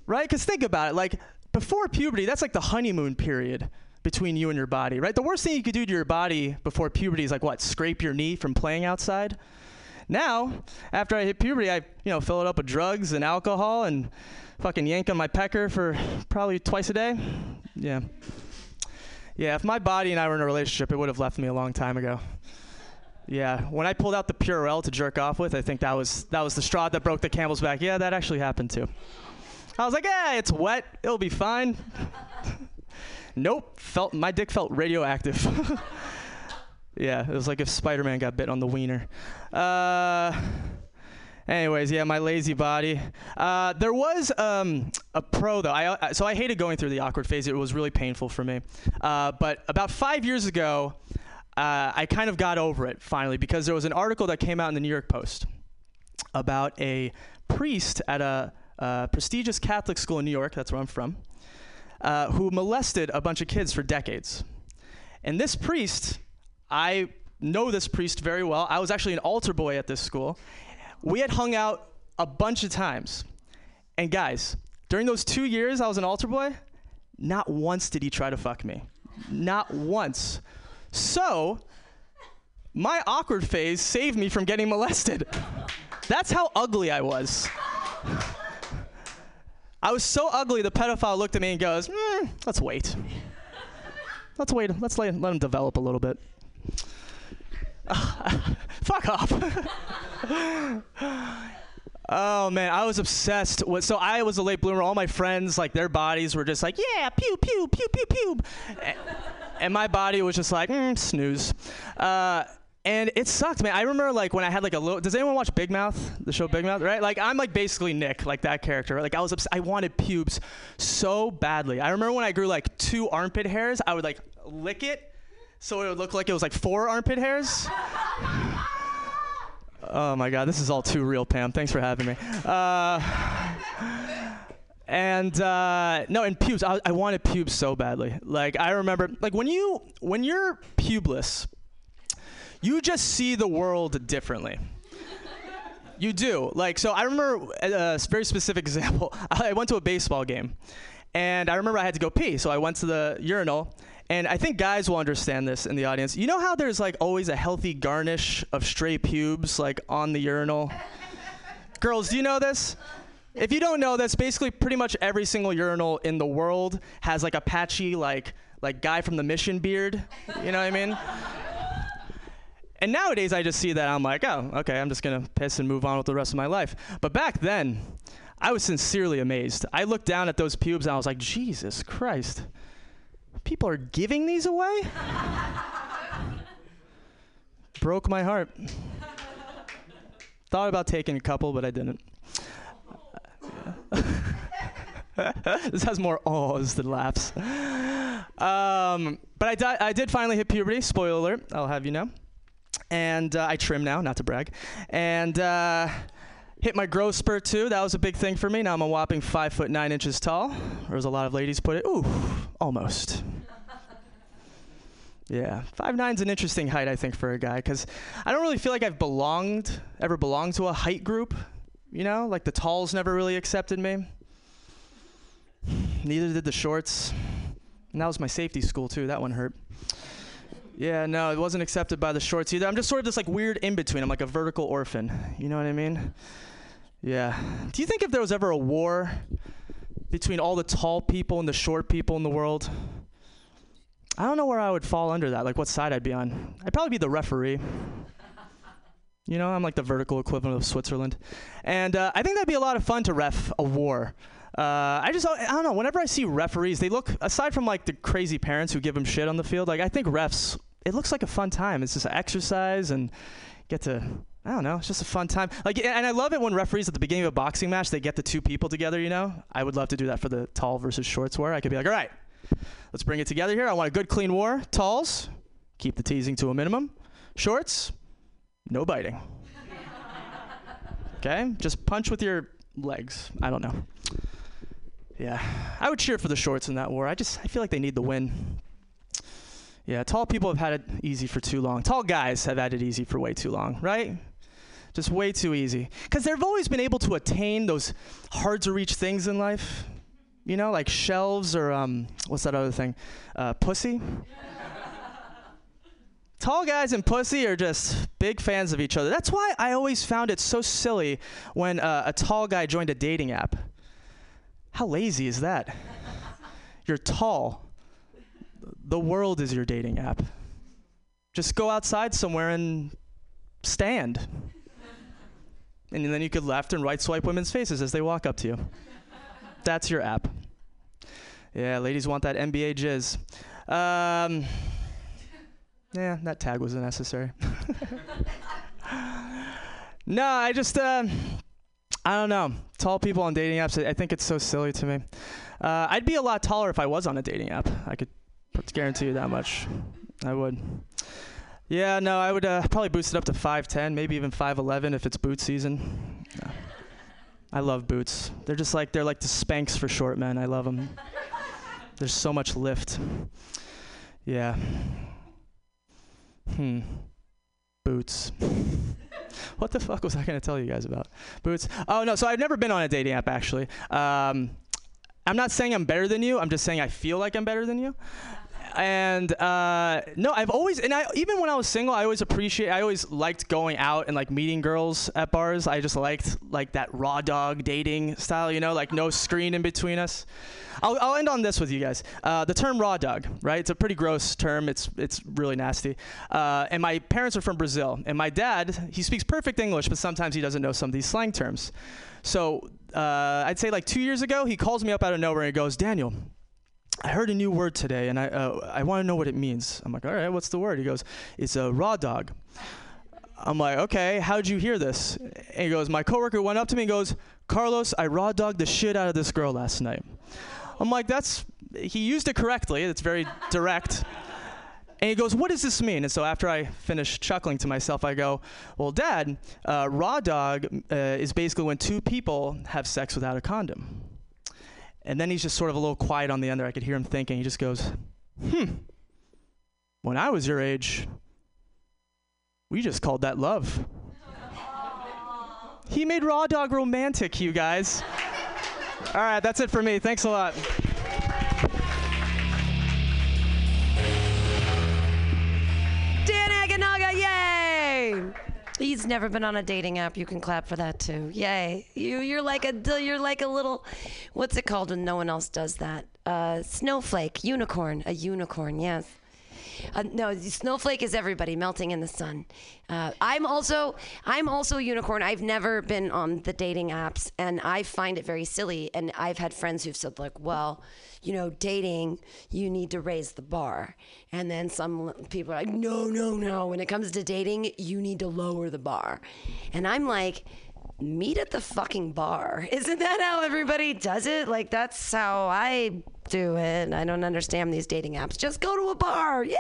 right? Because think about it, like before puberty, that's like the honeymoon period between you and your body, right? The worst thing you could do to your body before puberty is like what? Scrape your knee from playing outside. Now, after I hit puberty, I you know fill it up with drugs and alcohol and fucking yank on my pecker for probably twice a day. Yeah. Yeah, if my body and I were in a relationship, it would have left me a long time ago. Yeah, when I pulled out the Purell to jerk off with, I think that was that was the straw that broke the camel's back. Yeah, that actually happened too. I was like, yeah, it's wet. It'll be fine. *laughs* nope. Felt my dick felt radioactive. *laughs* yeah, it was like if Spider-Man got bit on the wiener. Uh, anyways, yeah, my lazy body. Uh, there was um, a pro though. I, so I hated going through the awkward phase. It was really painful for me. Uh, but about five years ago, uh, I kind of got over it finally because there was an article that came out in the New York Post about a priest at a, uh prestigious Catholic school in New York, that's where I'm from, uh, who molested a bunch of kids for decades. And this priest, I know this priest very well. I was actually an altar boy at this school. We had hung out a bunch of times. And guys, during those two years I was an altar boy, not once did he try to fuck me. Not once. So, my awkward phase saved me from getting molested. That's how ugly I was. I was so ugly, the pedophile looked at me and goes, "Hmm, let's wait. Let's wait. Let's let, let him develop a little bit. *laughs* Fuck off. *laughs* oh man, I was obsessed with. So I was a late bloomer. All my friends, like their bodies were just like, yeah, pew pew pew pew pew, and my body was just like, mm, snooze. Uh, and it sucked, man. I remember like when I had like a little. Does anyone watch Big Mouth? The show Big Mouth, right? Like I'm like basically Nick, like that character. Like I was, obs- I wanted pubes so badly. I remember when I grew like two armpit hairs, I would like lick it, so it would look like it was like four armpit hairs. Oh my God, this is all too real, Pam. Thanks for having me. Uh, and uh, no, and pubes. I, I wanted pubes so badly. Like I remember, like when you when you're pubeless, you just see the world differently. You do. Like, so I remember a, a very specific *laughs* example. I went to a baseball game, and I remember I had to go pee. So I went to the urinal, and I think guys will understand this in the audience. You know how there's like always a healthy garnish of stray pubes like on the urinal? *laughs* Girls, do you know this? If you don't know this, basically pretty much every single urinal in the world has like a patchy like like guy from the mission beard. You know what I mean? *laughs* And nowadays, I just see that I'm like, oh, okay, I'm just gonna piss and move on with the rest of my life. But back then, I was sincerely amazed. I looked down at those pubes and I was like, Jesus Christ, people are giving these away? Broke my heart. Thought about taking a couple, but I didn't. *laughs* this has more awes than laughs. Um, but I, di- I did finally hit puberty. Spoiler alert, I'll have you know and uh, I trim now, not to brag, and uh, hit my growth spurt too. That was a big thing for me. Now I'm a whopping five foot nine inches tall, or as a lot of ladies put it, ooh, almost. *laughs* Yeah, five nine's an interesting height, I think, for a guy, because I don't really feel like I've belonged, ever belonged to a height group. You know, like the talls never really accepted me. Neither did the shorts. And that was my safety school too. That one hurt. Yeah, no, it wasn't accepted by the shorts either. I'm just sort of this like weird in between. I'm like a vertical orphan. You know what I mean? Yeah. Do you think if there was ever a war between all the tall people and the short people in the world. I don't know where I would fall under that, like what side I'd be on. I'd probably be the referee. You know, I'm like the vertical equivalent of Switzerland. And uh, I think that'd be a lot of fun to ref a war. Uh, I just, I don't know, whenever I see referees, they look, aside from like the crazy parents who give them shit on the field, like I think refs, it looks like a fun time. It's just exercise and get to, I don't know, it's just a fun time. Like, and I love it when referees at the beginning of a boxing match, they get the two people together, you know? I would love to do that for the tall versus shorts war. I could be like, all right, let's bring it together here. I want a good, clean war. Talls, keep the teasing to a minimum. Shorts, no biting. *laughs* Okay? Just punch with your legs. I don't know. Yeah. I would cheer for the shorts in that war. I just I feel like they need the win. Yeah, tall people have had it easy for too long. Tall guys have had it easy for way too long, right? Just way too easy. Because they've always been able to attain those hard to reach things in life. You know, like shelves or, um, what's that other thing? Uh, pussy. *laughs* Tall guys and pussy are just big fans of each other. That's why I always found it so silly when uh, a tall guy joined a dating app. How lazy is that? You're tall. The world is your dating app. Just go outside somewhere and stand. And then you could left and right swipe women's faces as they walk up to you. That's your app. Yeah, ladies want that NBA jizz. Um, yeah, that tag wasn't necessary. *laughs* no, I just, uh, I don't know. Tall people on dating apps, I think it's so silly to me. Uh, I'd be a lot taller if I was on a dating app. I could guarantee you that much. I would. Yeah, no, I would uh, probably boost it up to 5'10, maybe even 5'11 if it's boot season. I love boots. They're just like, they're like the Spanx for short men. I love them. There's so much lift. Yeah. Hmm. Boots. what the fuck was I going to tell you guys about? Boots. Oh, no. So I've never been on a dating app, actually. Um, I'm not saying I'm better than you. I'm just saying I feel like I'm better than you. And uh, no, I've always, and I even when I was single, I always appreciate, I always liked going out and like meeting girls at bars. I just liked like that raw dog dating style, you know, like no screen in between us. I'll, I'll end on this with you guys. Uh, the term raw dog, right? It's a pretty gross term. It's it's really nasty. Uh, and my parents are from Brazil, and my dad he speaks perfect English, but sometimes he doesn't know some of these slang terms. So uh, I'd say like two years ago, he calls me up out of nowhere and he goes, Daniel. I heard a new word today, and I uh, I want to know what it means. I'm like, all right, what's the word? He goes, it's a raw dog. I'm like, okay, how'd you hear this? And he goes, my coworker went up to me and goes, Carlos, I raw dogged the shit out of this girl last night. I'm like, that's, he used it correctly. It's very direct. And he goes, What does this mean? And so after I finish chuckling to myself, I go, Well, Dad, uh, raw dog uh, is basically when two people have sex without a condom. And then he's just sort of a little quiet on the end there. I could hear him thinking. He just goes, Hmm, when I was your age, we just called that love. *laughs* he made Raw Dog romantic, you guys. All right, that's it for me. Thanks a lot. Dan Aganaga, yay! He's never been on a dating app. You can clap for that too. Yay! You you're like a you're like a little, what's it called when no one else does that? Uh, snowflake, unicorn, a unicorn. Yes. Uh, no, snowflake is everybody melting in the sun. Uh, I'm also I'm also a unicorn. I've never been on the dating apps, and I find it very silly. And I've had friends who've said like, well, you know, dating, you need to raise the bar. And then some people are like, no, no, no. When it comes to dating, you need to lower the bar. And I'm like, meet at the fucking bar. *laughs* Isn't that how everybody does it? Like, that's how I do it. I don't understand these dating apps. Just go to a bar. Yay!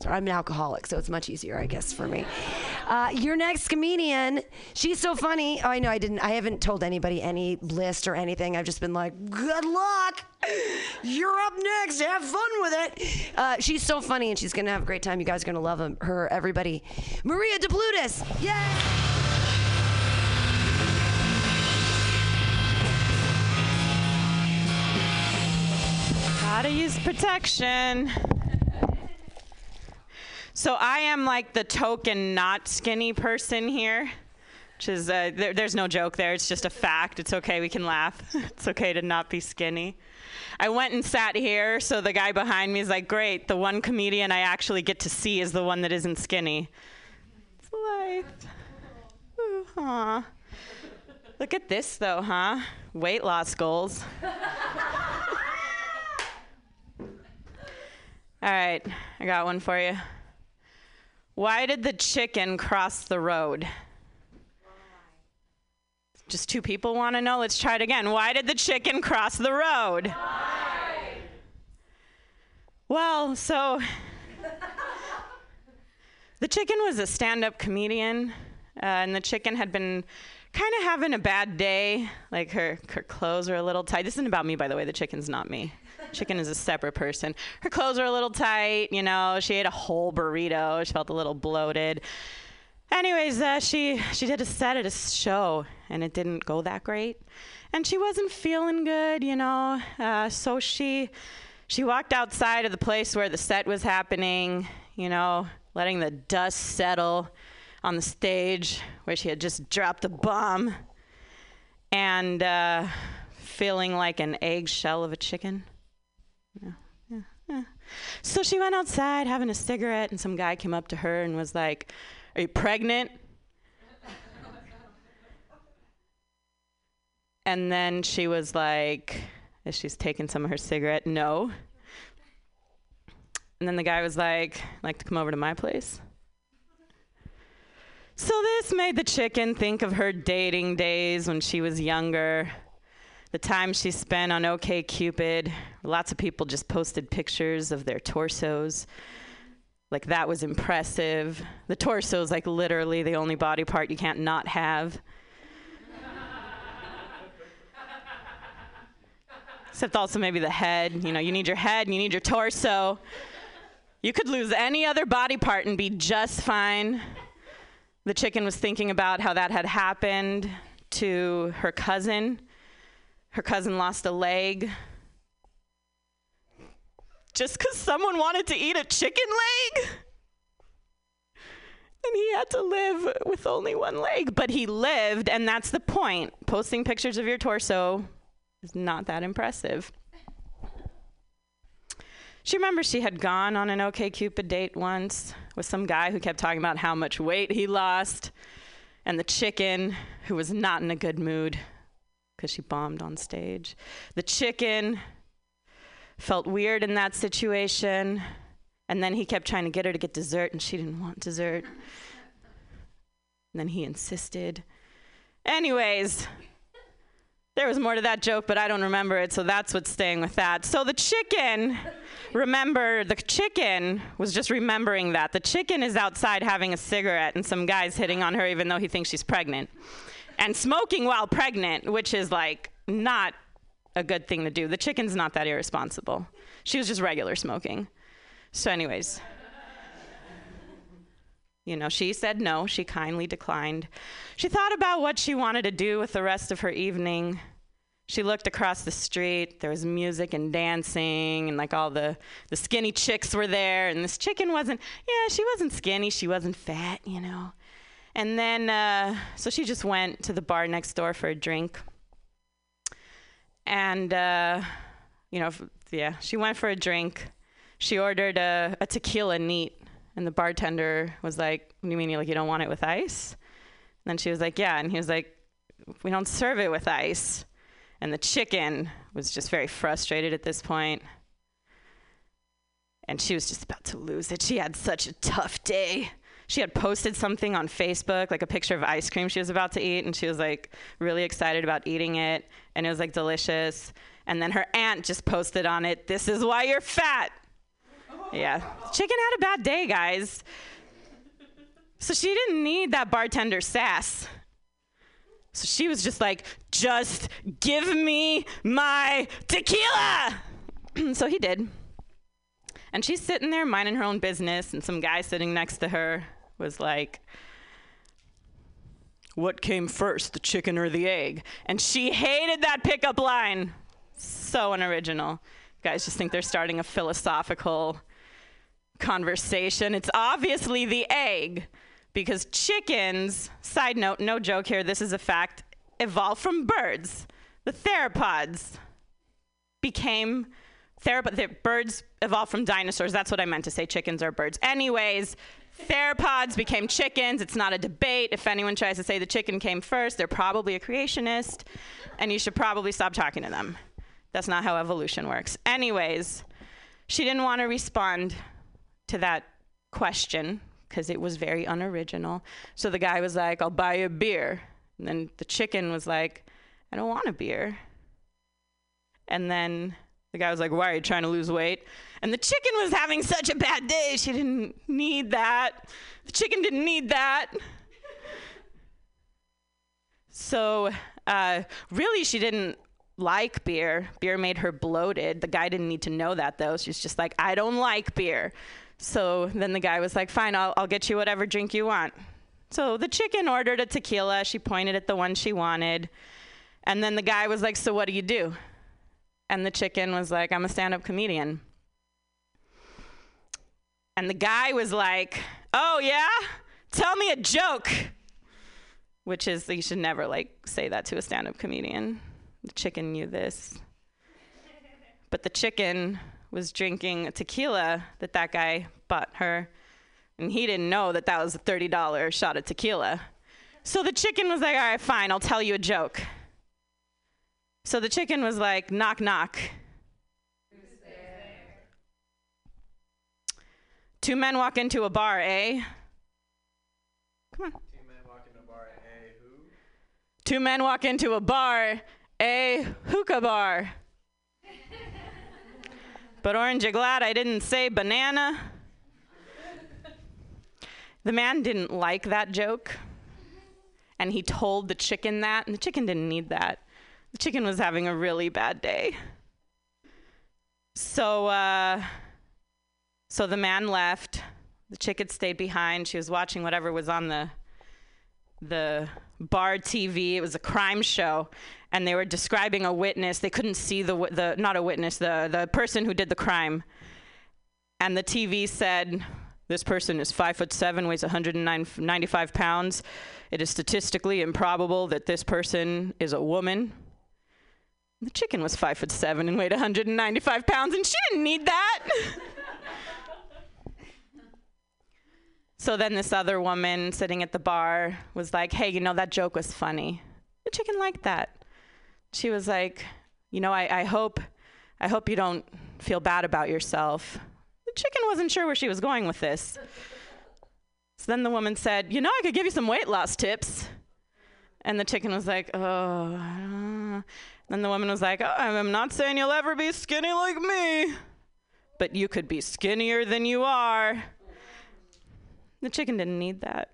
So I'm an alcoholic, so it's much easier, I guess, for me. Uh, your next comedian, she's so funny. Oh, I know I didn't. I haven't told anybody any list or anything. I've just been like, "Good luck. You're up next. Have fun with it." Uh, she's so funny, and she's gonna have a great time. You guys are gonna love her. Everybody, Maria DePlutis. Yay! Gotta use protection. So I am like the token not skinny person here. which is uh, there, there's no joke there. It's just a fact. It's okay. We can laugh. *laughs* it's okay to not be skinny. I went and sat here, so the guy behind me is like, "Great, the one comedian I actually get to see is the one that isn't skinny." It's life. Ooh. Look at this though, huh? Weight loss goals. *laughs* All right, I got one for you. Why did the chicken cross the road? Just two people want to know? Let's try it again. Why did the chicken cross the road? Well, so *laughs* the chicken was a stand up comedian, uh, and the chicken had been kind of having a bad day. Like her, her clothes are a little tight. This isn't about me, by the way. The chicken's not me. Chicken is a separate person. Her clothes are a little tight. You know, she ate a whole burrito. She felt a little bloated. Anyways, uh, she she did a set at a show, and it didn't go that great, and she wasn't feeling good. You know, uh, so she she walked outside of the place where the set was happening. You know, letting the dust settle on the stage where she had just dropped a bomb and uh, feeling like an eggshell of a chicken. Yeah, yeah, yeah. So she went outside having a cigarette, and some guy came up to her and was like, Are you pregnant? and then she was like, as she's taking some of her cigarette, No. And then the guy was like, Like to come over to my place? So this made the chicken think of her dating days when she was younger. The time she spent on OK Cupid. Lots of people just posted pictures of their torsos. Like that was impressive. The torso is like literally the only body part you can't not have. Except also maybe the head. You know, you need your head and you need your torso. You could lose any other body part and be just fine. The chicken was thinking about how that had happened to her cousin. Her cousin lost a leg just because someone wanted to eat a chicken leg. And he had to live with only one leg, but he lived, and that's the point. Posting pictures of your torso is not that impressive. She remembers she had gone on an OK Cupid date once with some guy who kept talking about how much weight he lost, and the chicken who was not in a good mood because she bombed on stage. The chicken felt weird in that situation, and then he kept trying to get her to get dessert, and she didn't want dessert. And then he insisted. Anyways, there was more to that joke, but I don't remember it, so that's what's staying with that. So the chicken, remember, the chicken was just remembering that. The chicken is outside having a cigarette, and some guy's hitting on her even though he thinks she's pregnant. And smoking while pregnant, which is like not a good thing to do. The chicken's not that irresponsible. She was just regular smoking. So, anyways, you know, she said no. She kindly declined. She thought about what she wanted to do with the rest of her evening. She looked across the street. There was music and dancing, and like all the, the skinny chicks were there. And this chicken wasn't, yeah, she wasn't skinny. She wasn't fat, you know. And then, uh, so she just went to the bar next door for a drink. And, uh, you know, yeah, she went for a drink. She ordered a, a tequila neat. And the bartender was like, What do you mean? You like you don't want it with ice? And then she was like, Yeah. And he was like, We don't serve it with ice. And the chicken was just very frustrated at this point. And she was just about to lose it. She had such a tough day. She had posted something on Facebook, like a picture of ice cream she was about to eat, and she was like really excited about eating it, and it was like delicious. And then her aunt just posted on it, This is why you're fat. Yeah. Chicken had a bad day, guys. So she didn't need that bartender sass. So she was just like, just give me my tequila. *clears throat* so he did. And she's sitting there minding her own business, and some guy sitting next to her was like, What came first, the chicken or the egg? And she hated that pickup line. So unoriginal. Guys just think they're starting a philosophical conversation. It's obviously the egg. because chickens, side note, no joke here, this is a fact, evolved from birds. The theropods became therapod. The birds evolved from dinosaurs. That's what I meant to say. Chickens are birds. Anyways, theropods became chickens. It's not a debate. If anyone tries to say the chicken came first, they're probably a creationist, and you should probably stop talking to them. That's not how evolution works. Anyways, she didn't want to respond to that question because it was very unoriginal. So the guy was like, I'll buy you a beer. And then the chicken was like, I don't want a beer. And then the guy was like, Why are you trying to lose weight? And the chicken was having such a bad day. She didn't need that. The chicken didn't need that. So, uh, really, she didn't like beer. Beer made her bloated. The guy didn't need to know that, though. She's just like, I don't like beer. So then the guy was like, Fine, I'll, I'll get you whatever drink you want. So the chicken ordered a tequila. She pointed at the one she wanted. And then the guy was like, So what do you do? And the chicken was like, I'm a stand up comedian. And the guy was like, Oh, yeah? Tell me a joke. Which is, you should never like say that to a stand up comedian. The chicken knew this. But the chicken was drinking tequila that that guy bought her. And he didn't know that that was a $30 shot of tequila. So the chicken was like, All right, fine, I'll tell you a joke. So the chicken was like, knock, knock. Two men walk into a bar, eh? Come on. Two men walk into a bar, eh? Who? Two men walk into a bar, a hookah bar. But aren't you glad I didn't say banana? The man didn't like that joke. And he told the chicken that, and the chicken didn't need that. The chicken was having a really bad day. So, uh, so the man left. The chicken stayed behind. She was watching whatever was on the the bar TV. It was a crime show, and they were describing a witness. They couldn't see the the not a witness, the the person who did the crime. And the TV said, "This person is five foot seven, weighs 195 pounds. It is statistically improbable that this person is a woman." The chicken was five foot seven and weighed 195 pounds, and she didn't need that. *laughs* so then this other woman sitting at the bar was like, hey, you know, that joke was funny. The chicken liked that. She was like, you know, I, I hope I hope you don't feel bad about yourself. The chicken wasn't sure where she was going with this. So then the woman said, you know, I could give you some weight loss tips. And the chicken was like, oh, uh. then the woman was like, oh, I'm not saying you'll ever be skinny like me, but you could be skinnier than you are. The chicken didn't need that.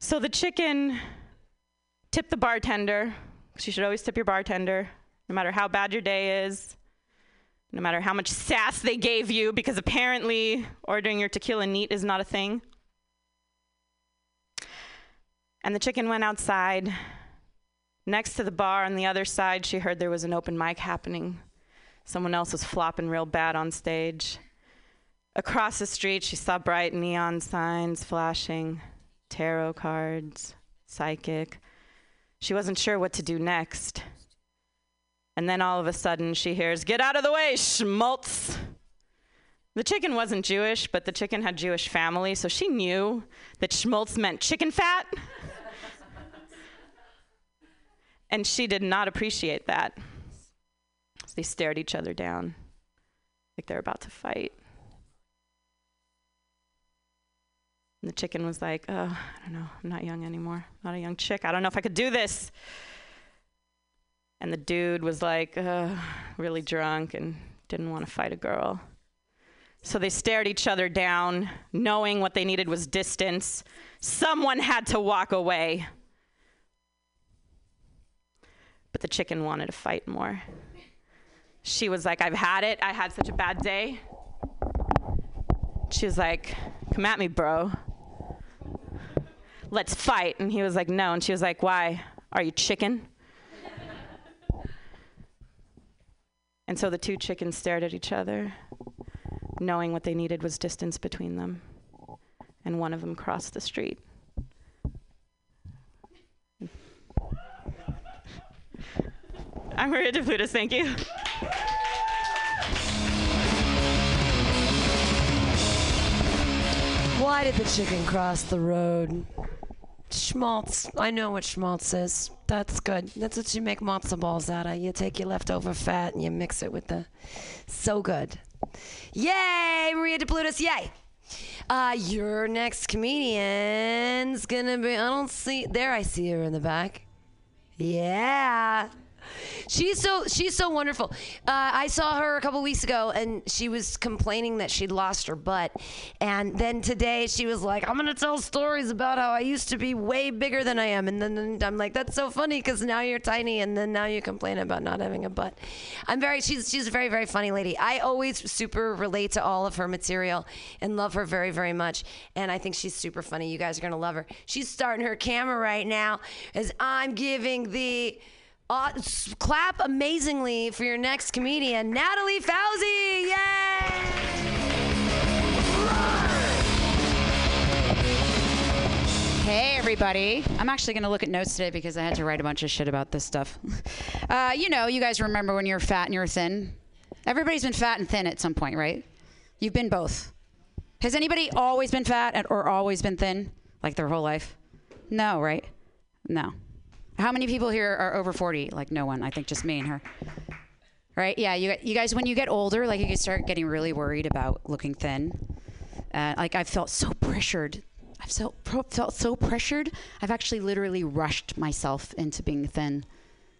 so the chicken tipped the bartender, because you should always tip your bartender, no matter how bad your day is, no matter how much sass they gave you, because apparently ordering your tequila neat is not a thing. And the chicken went outside Next to the bar on the other side, she heard there was an open mic happening. Someone else was flopping real bad on stage. Across the street, she saw bright neon signs flashing, tarot cards, psychic. She wasn't sure what to do next. And then all of a sudden, she hears, Get out of the way, schmaltz! The chicken wasn't Jewish, but the chicken had Jewish family, so she knew that schmaltz meant chicken fat. *laughs* And she did not appreciate that. So they stared each other down like they're about to fight. And the chicken was like, Oh, I don't know. I'm not young anymore. I'm not a young chick. I don't know if I could do this. And the dude was like, uh, really drunk and didn't want to fight a girl. So they stared each other down, knowing what they needed was distance. Someone had to walk away. But the chicken wanted to fight more. She was like, I've had it. I had such a bad day. She was like, Come at me, bro. Let's fight. And he was like, No. And she was like, Why? Are you chicken? and so the two chickens stared at each other, knowing what they needed was distance between them. and one of them crossed the street. I'm Maria DePlutis, thank you. Why did the chicken cross the road? Schmaltz. I know what schmaltz is. That's good. That's what you make matzo balls out of. You take your leftover fat and you mix it with the. So good. Yay, Maria DePlutis, yay! Uh, your next comedian's gonna be. I don't see. There, I see her in the back. Yeah. She's so she's so wonderful. Uh, I saw her a couple weeks ago, and she was complaining that she'd lost her butt. And then today, she was like, "I'm gonna tell stories about how I used to be way bigger than I am." And then and I'm like, "That's so funny because now you're tiny, and then now you complain about not having a butt." I'm very she's she's a very very funny lady. I always super relate to all of her material and love her very very much. And I think she's super funny. You guys are gonna love her. She's starting her camera right now as I'm giving the. Uh, clap amazingly for your next comedian, Natalie Fauzi. Yay! Hey, everybody. I'm actually going to look at notes today because I had to write a bunch of shit about this stuff. *laughs* Uh, you know, you guys remember when you were fat and you were thin? Everybody's been fat and thin at some point, right? You've been both. Has anybody always been fat or always been thin, like their whole life? No, right? No. How many people here are over 40? Like no one. I think just me and her. Right? Yeah. You, you guys, when you get older, like you start getting really worried about looking thin. Uh, like I've felt so pressured. I've so, pro- felt so pressured. I've actually literally rushed myself into being thin.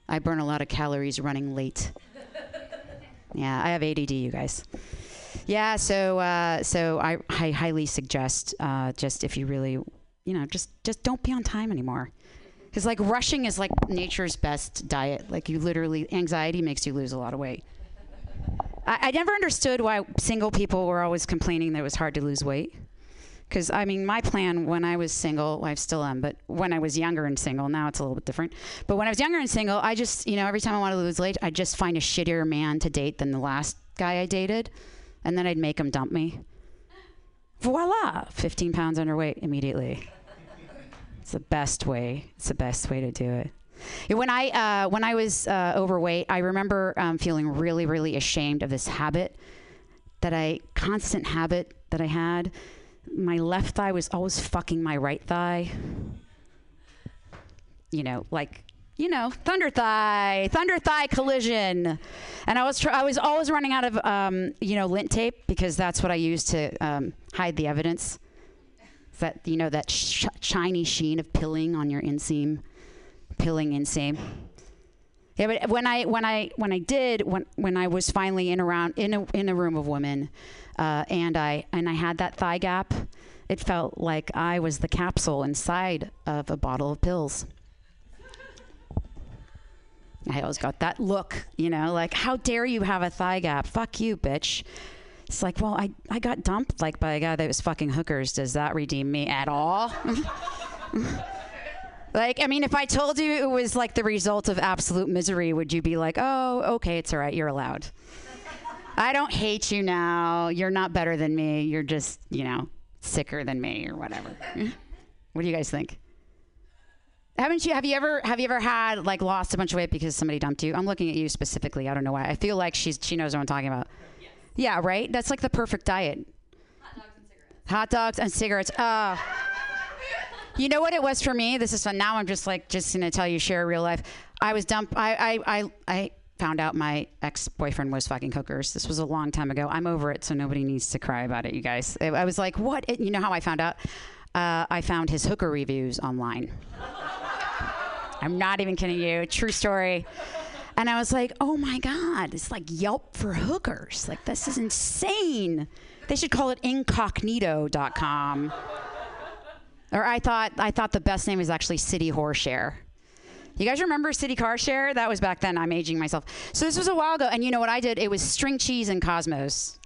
I burn a lot of calories running late. Yeah, I have ADD, you guys. Yeah, so uh, so I, I highly suggest uh, just if you really, you know, just just don't be on time anymore. Because like rushing is like nature's best diet. Like you literally, anxiety makes you lose a lot of weight. I, I never understood why single people were always complaining that it was hard to lose weight. Because I mean, my plan when I was single, well, I still am, but when I was younger and single, now it's a little bit different. But when I was younger and single, I just, you know, every time I wanted to lose weight, I'd just find a shittier man to date than the last guy I dated, and then I'd make him dump me. Voila, 15 pounds underweight immediately. It's the best way. It's the best way to do it. When I uh, when I was uh, overweight, I remember um, feeling really, really ashamed of this habit that I constant habit that I had. My left thigh was always fucking my right thigh. You know, like you know, thunder thigh, thunder thigh collision, and I was tr- I was always running out of um, you know lint tape because that's what I used to um, hide the evidence. That you know that sh- shiny sheen of pilling on your inseam, pilling inseam. Yeah, but when I when I when I did when when I was finally in around in a in a room of women, uh, and I and I had that thigh gap, it felt like I was the capsule inside of a bottle of pills. I always got that look, you know, like how dare you have a thigh gap? Fuck you, bitch. It's like, well, I I got dumped like by a guy that was fucking hookers. Does that redeem me at all? *laughs* Like, I mean, if I told you it was like the result of absolute misery, would you be like, oh, okay, it's all right, you're allowed? I don't hate you now. You're not better than me. You're just, you know, sicker than me or whatever. *laughs* what do you guys think? Haven't you have you ever have you ever had like lost a bunch of weight because somebody dumped you? I'm looking at you specifically. I don't know why. I feel like she's she knows what I'm talking about. Yeah, right? That's like the perfect diet. Hot dogs and cigarettes. Uh you know what it was for me? This is fun. Now I'm just like just gonna tell you, share real life. I was dumped. I I I, I found out my ex boyfriend was fucking hookers. This was a long time ago. I'm over it, so nobody needs to cry about it, you guys. I I was like, what? It- you know how I found out? Uh, I found his hooker reviews online. I'm not even kidding you. True story. And I was like, oh my God, it's like Yelp for hookers. Like, this is insane. They should call it incognito.com. Or I thought I thought the best name was actually City Horse Share. You guys remember City Car Share? That was back then. I'm aging myself. So this was a while ago, and you know what I did? It was string cheese and Cosmos.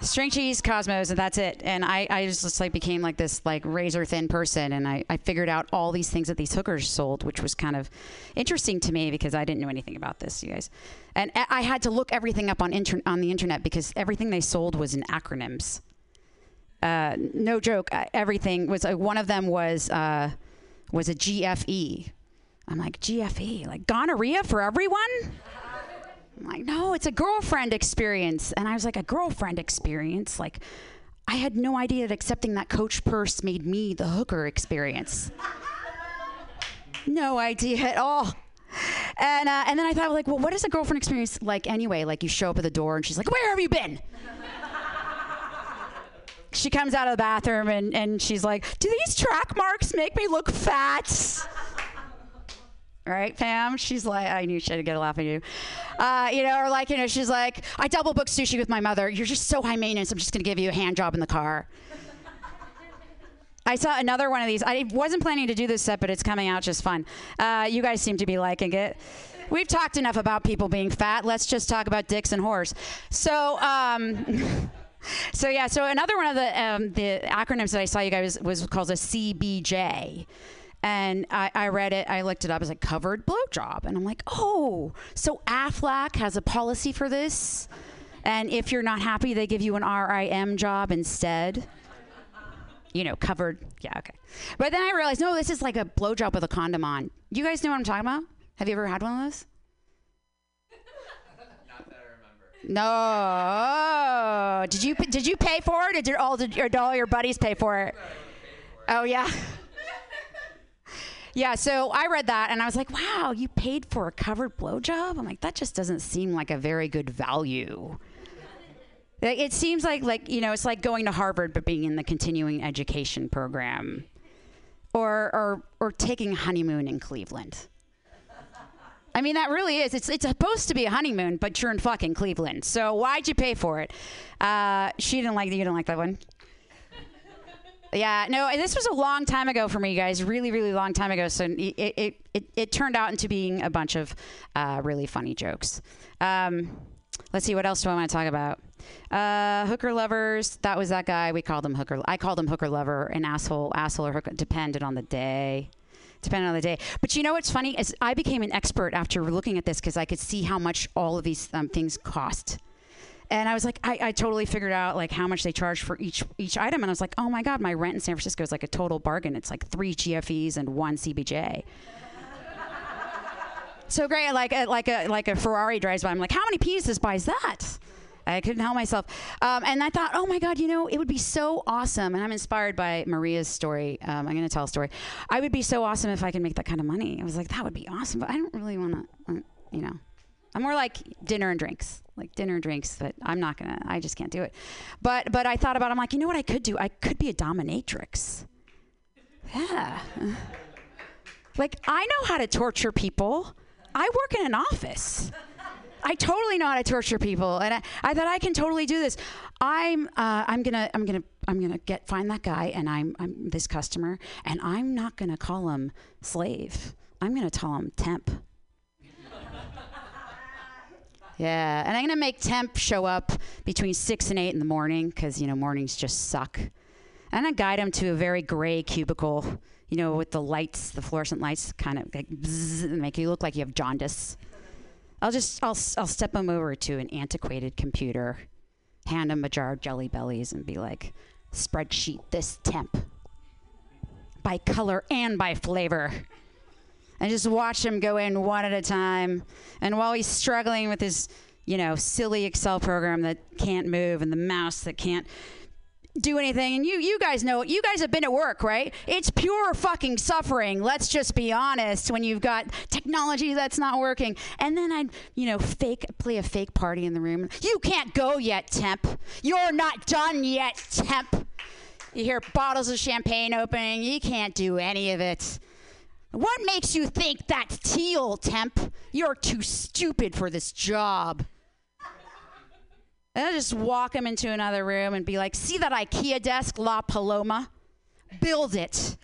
String cheese, Cosmos, and that's it. And I, I just, like became like this like razor thin person, and I, I figured out all these things that these hookers sold, which was kind of interesting to me because I didn't know anything about this, you guys. And I I had to look everything up on inter- on the internet because everything they sold was in acronyms. uh, no joke, uh, everything was. Uh, one of them was uh, was a GFE. I'm like GFE, like gonorrhea for everyone. I'm like, no, it's a girlfriend experience. And I was like, a girlfriend experience? Like, I had no idea that accepting that coach purse made me the hooker experience. no idea at all. And uh, and then I thought like, well, what is a girlfriend experience like anyway? Like you show up at the door and she's like, where have you been? she comes out of the bathroom and, and she's like, do these track marks make me look fat? Right, Pam? She's like, I knew she'd get a laugh at you. Uh, you know, or like, you know, she's like, I double booked sushi with my mother. You're just so high maintenance. I'm just going to give you a hand job in the car. I saw another one of these. I wasn't planning to do this set, but it's coming out just fun. Uh, you guys seem to be liking it. We've talked enough about people being fat. Let's just talk about dicks and whores. So, um, *laughs* so yeah. So another one of the um, the acronyms that I saw you guys was, was called a CBJ. And I, I read it, I looked it up, it was like covered blowjob. And I'm like, oh, so AFLAC has a policy for this? And if you're not happy, they give you an RIM job instead you know, covered. Yeah, okay. But then I realized, no, this is like a blowjob with a condom on. You guys know what I'm talking about? Have you ever had one of those? Not that I remember. No. Did you did you pay for it? Did all did, did all your buddies pay for it? Oh yeah. Yeah, so I read that and I was like, wow, you paid for a covered blowjob? I'm like, that just doesn't seem like a very good value. It seems like like you know it's like going to Harvard but being in the continuing education program, or or or taking a honeymoon in Cleveland. I mean that really is. It's it's supposed to be a honeymoon, but you're in fucking Cleveland. So why'd you pay for it? Uh, she didn't like you didn't like that one. Yeah, no, this was a long time ago for me, guys. Really, really long time ago. So it it it, it turned out into being a bunch of uh, really funny jokes. Um, let's see, what else do I want to talk about? Uh, hooker lovers. That was that guy. We called him hooker. I called him hooker lover, an asshole, asshole or hooker, depended on the day. Depending on the day. But you know what's funny is I became an expert after looking at this because I could see how much all of these um, things cost. And I was like, I, I totally figured out like how much they charge for each each item, and I was like, oh my god, my rent in San Francisco is like a total bargain. It's like three GFEs and one CBJ. so great, like a, like a like a Ferrari drives by. I'm like, how many pieces buys that? I couldn't help myself. Um, and I thought, oh my God, you know, it would be so awesome. And I'm inspired by Maria's story. Um, I'm going to tell a story. I would be so awesome if I could make that kind of money. I was like, that would be awesome. But I don't really want to, um, you know, I'm more like dinner and drinks, like dinner and drinks. But I'm not gonna. I just can't do it. But but I thought about. It, I'm like, you know what I could do? I could be a dominatrix. Yeah. Like I know how to torture people. I work in an office. I totally know how to torture people, and I, I thought I can totally do this. I'm uh, I'm gonna I'm gonna I'm gonna get find that guy, and I'm I'm this customer, and I'm not gonna call him slave. I'm gonna call him temp. Yeah, and I'm gonna make temp show up between six and eight in the morning because you know mornings just suck. And I guide him to a very gray cubicle, you know, with the lights, the fluorescent lights, kind of like bzzz, make you look like you have jaundice. I'll just I'll I'll step him over to an antiquated computer, hand him a jar of Jelly Bellies, and be like, spreadsheet this temp by color and by flavor. And just watch him go in one at a time. And while he's struggling with his, you know, silly Excel program that can't move and the mouse that can't do anything and you you guys know you guys have been at work right? It's pure fucking suffering let's just be honest when you've got technology that's not working. And then i'd you know fake play a fake party in the room. You can't go yet temp. You're not done yet temp. You hear bottles of champagne opening. You can't do any of it what makes you think that's teal temp you're too stupid for this job and I'll just walk him into another room and be like, see that IKEA desk, La Paloma? Build it.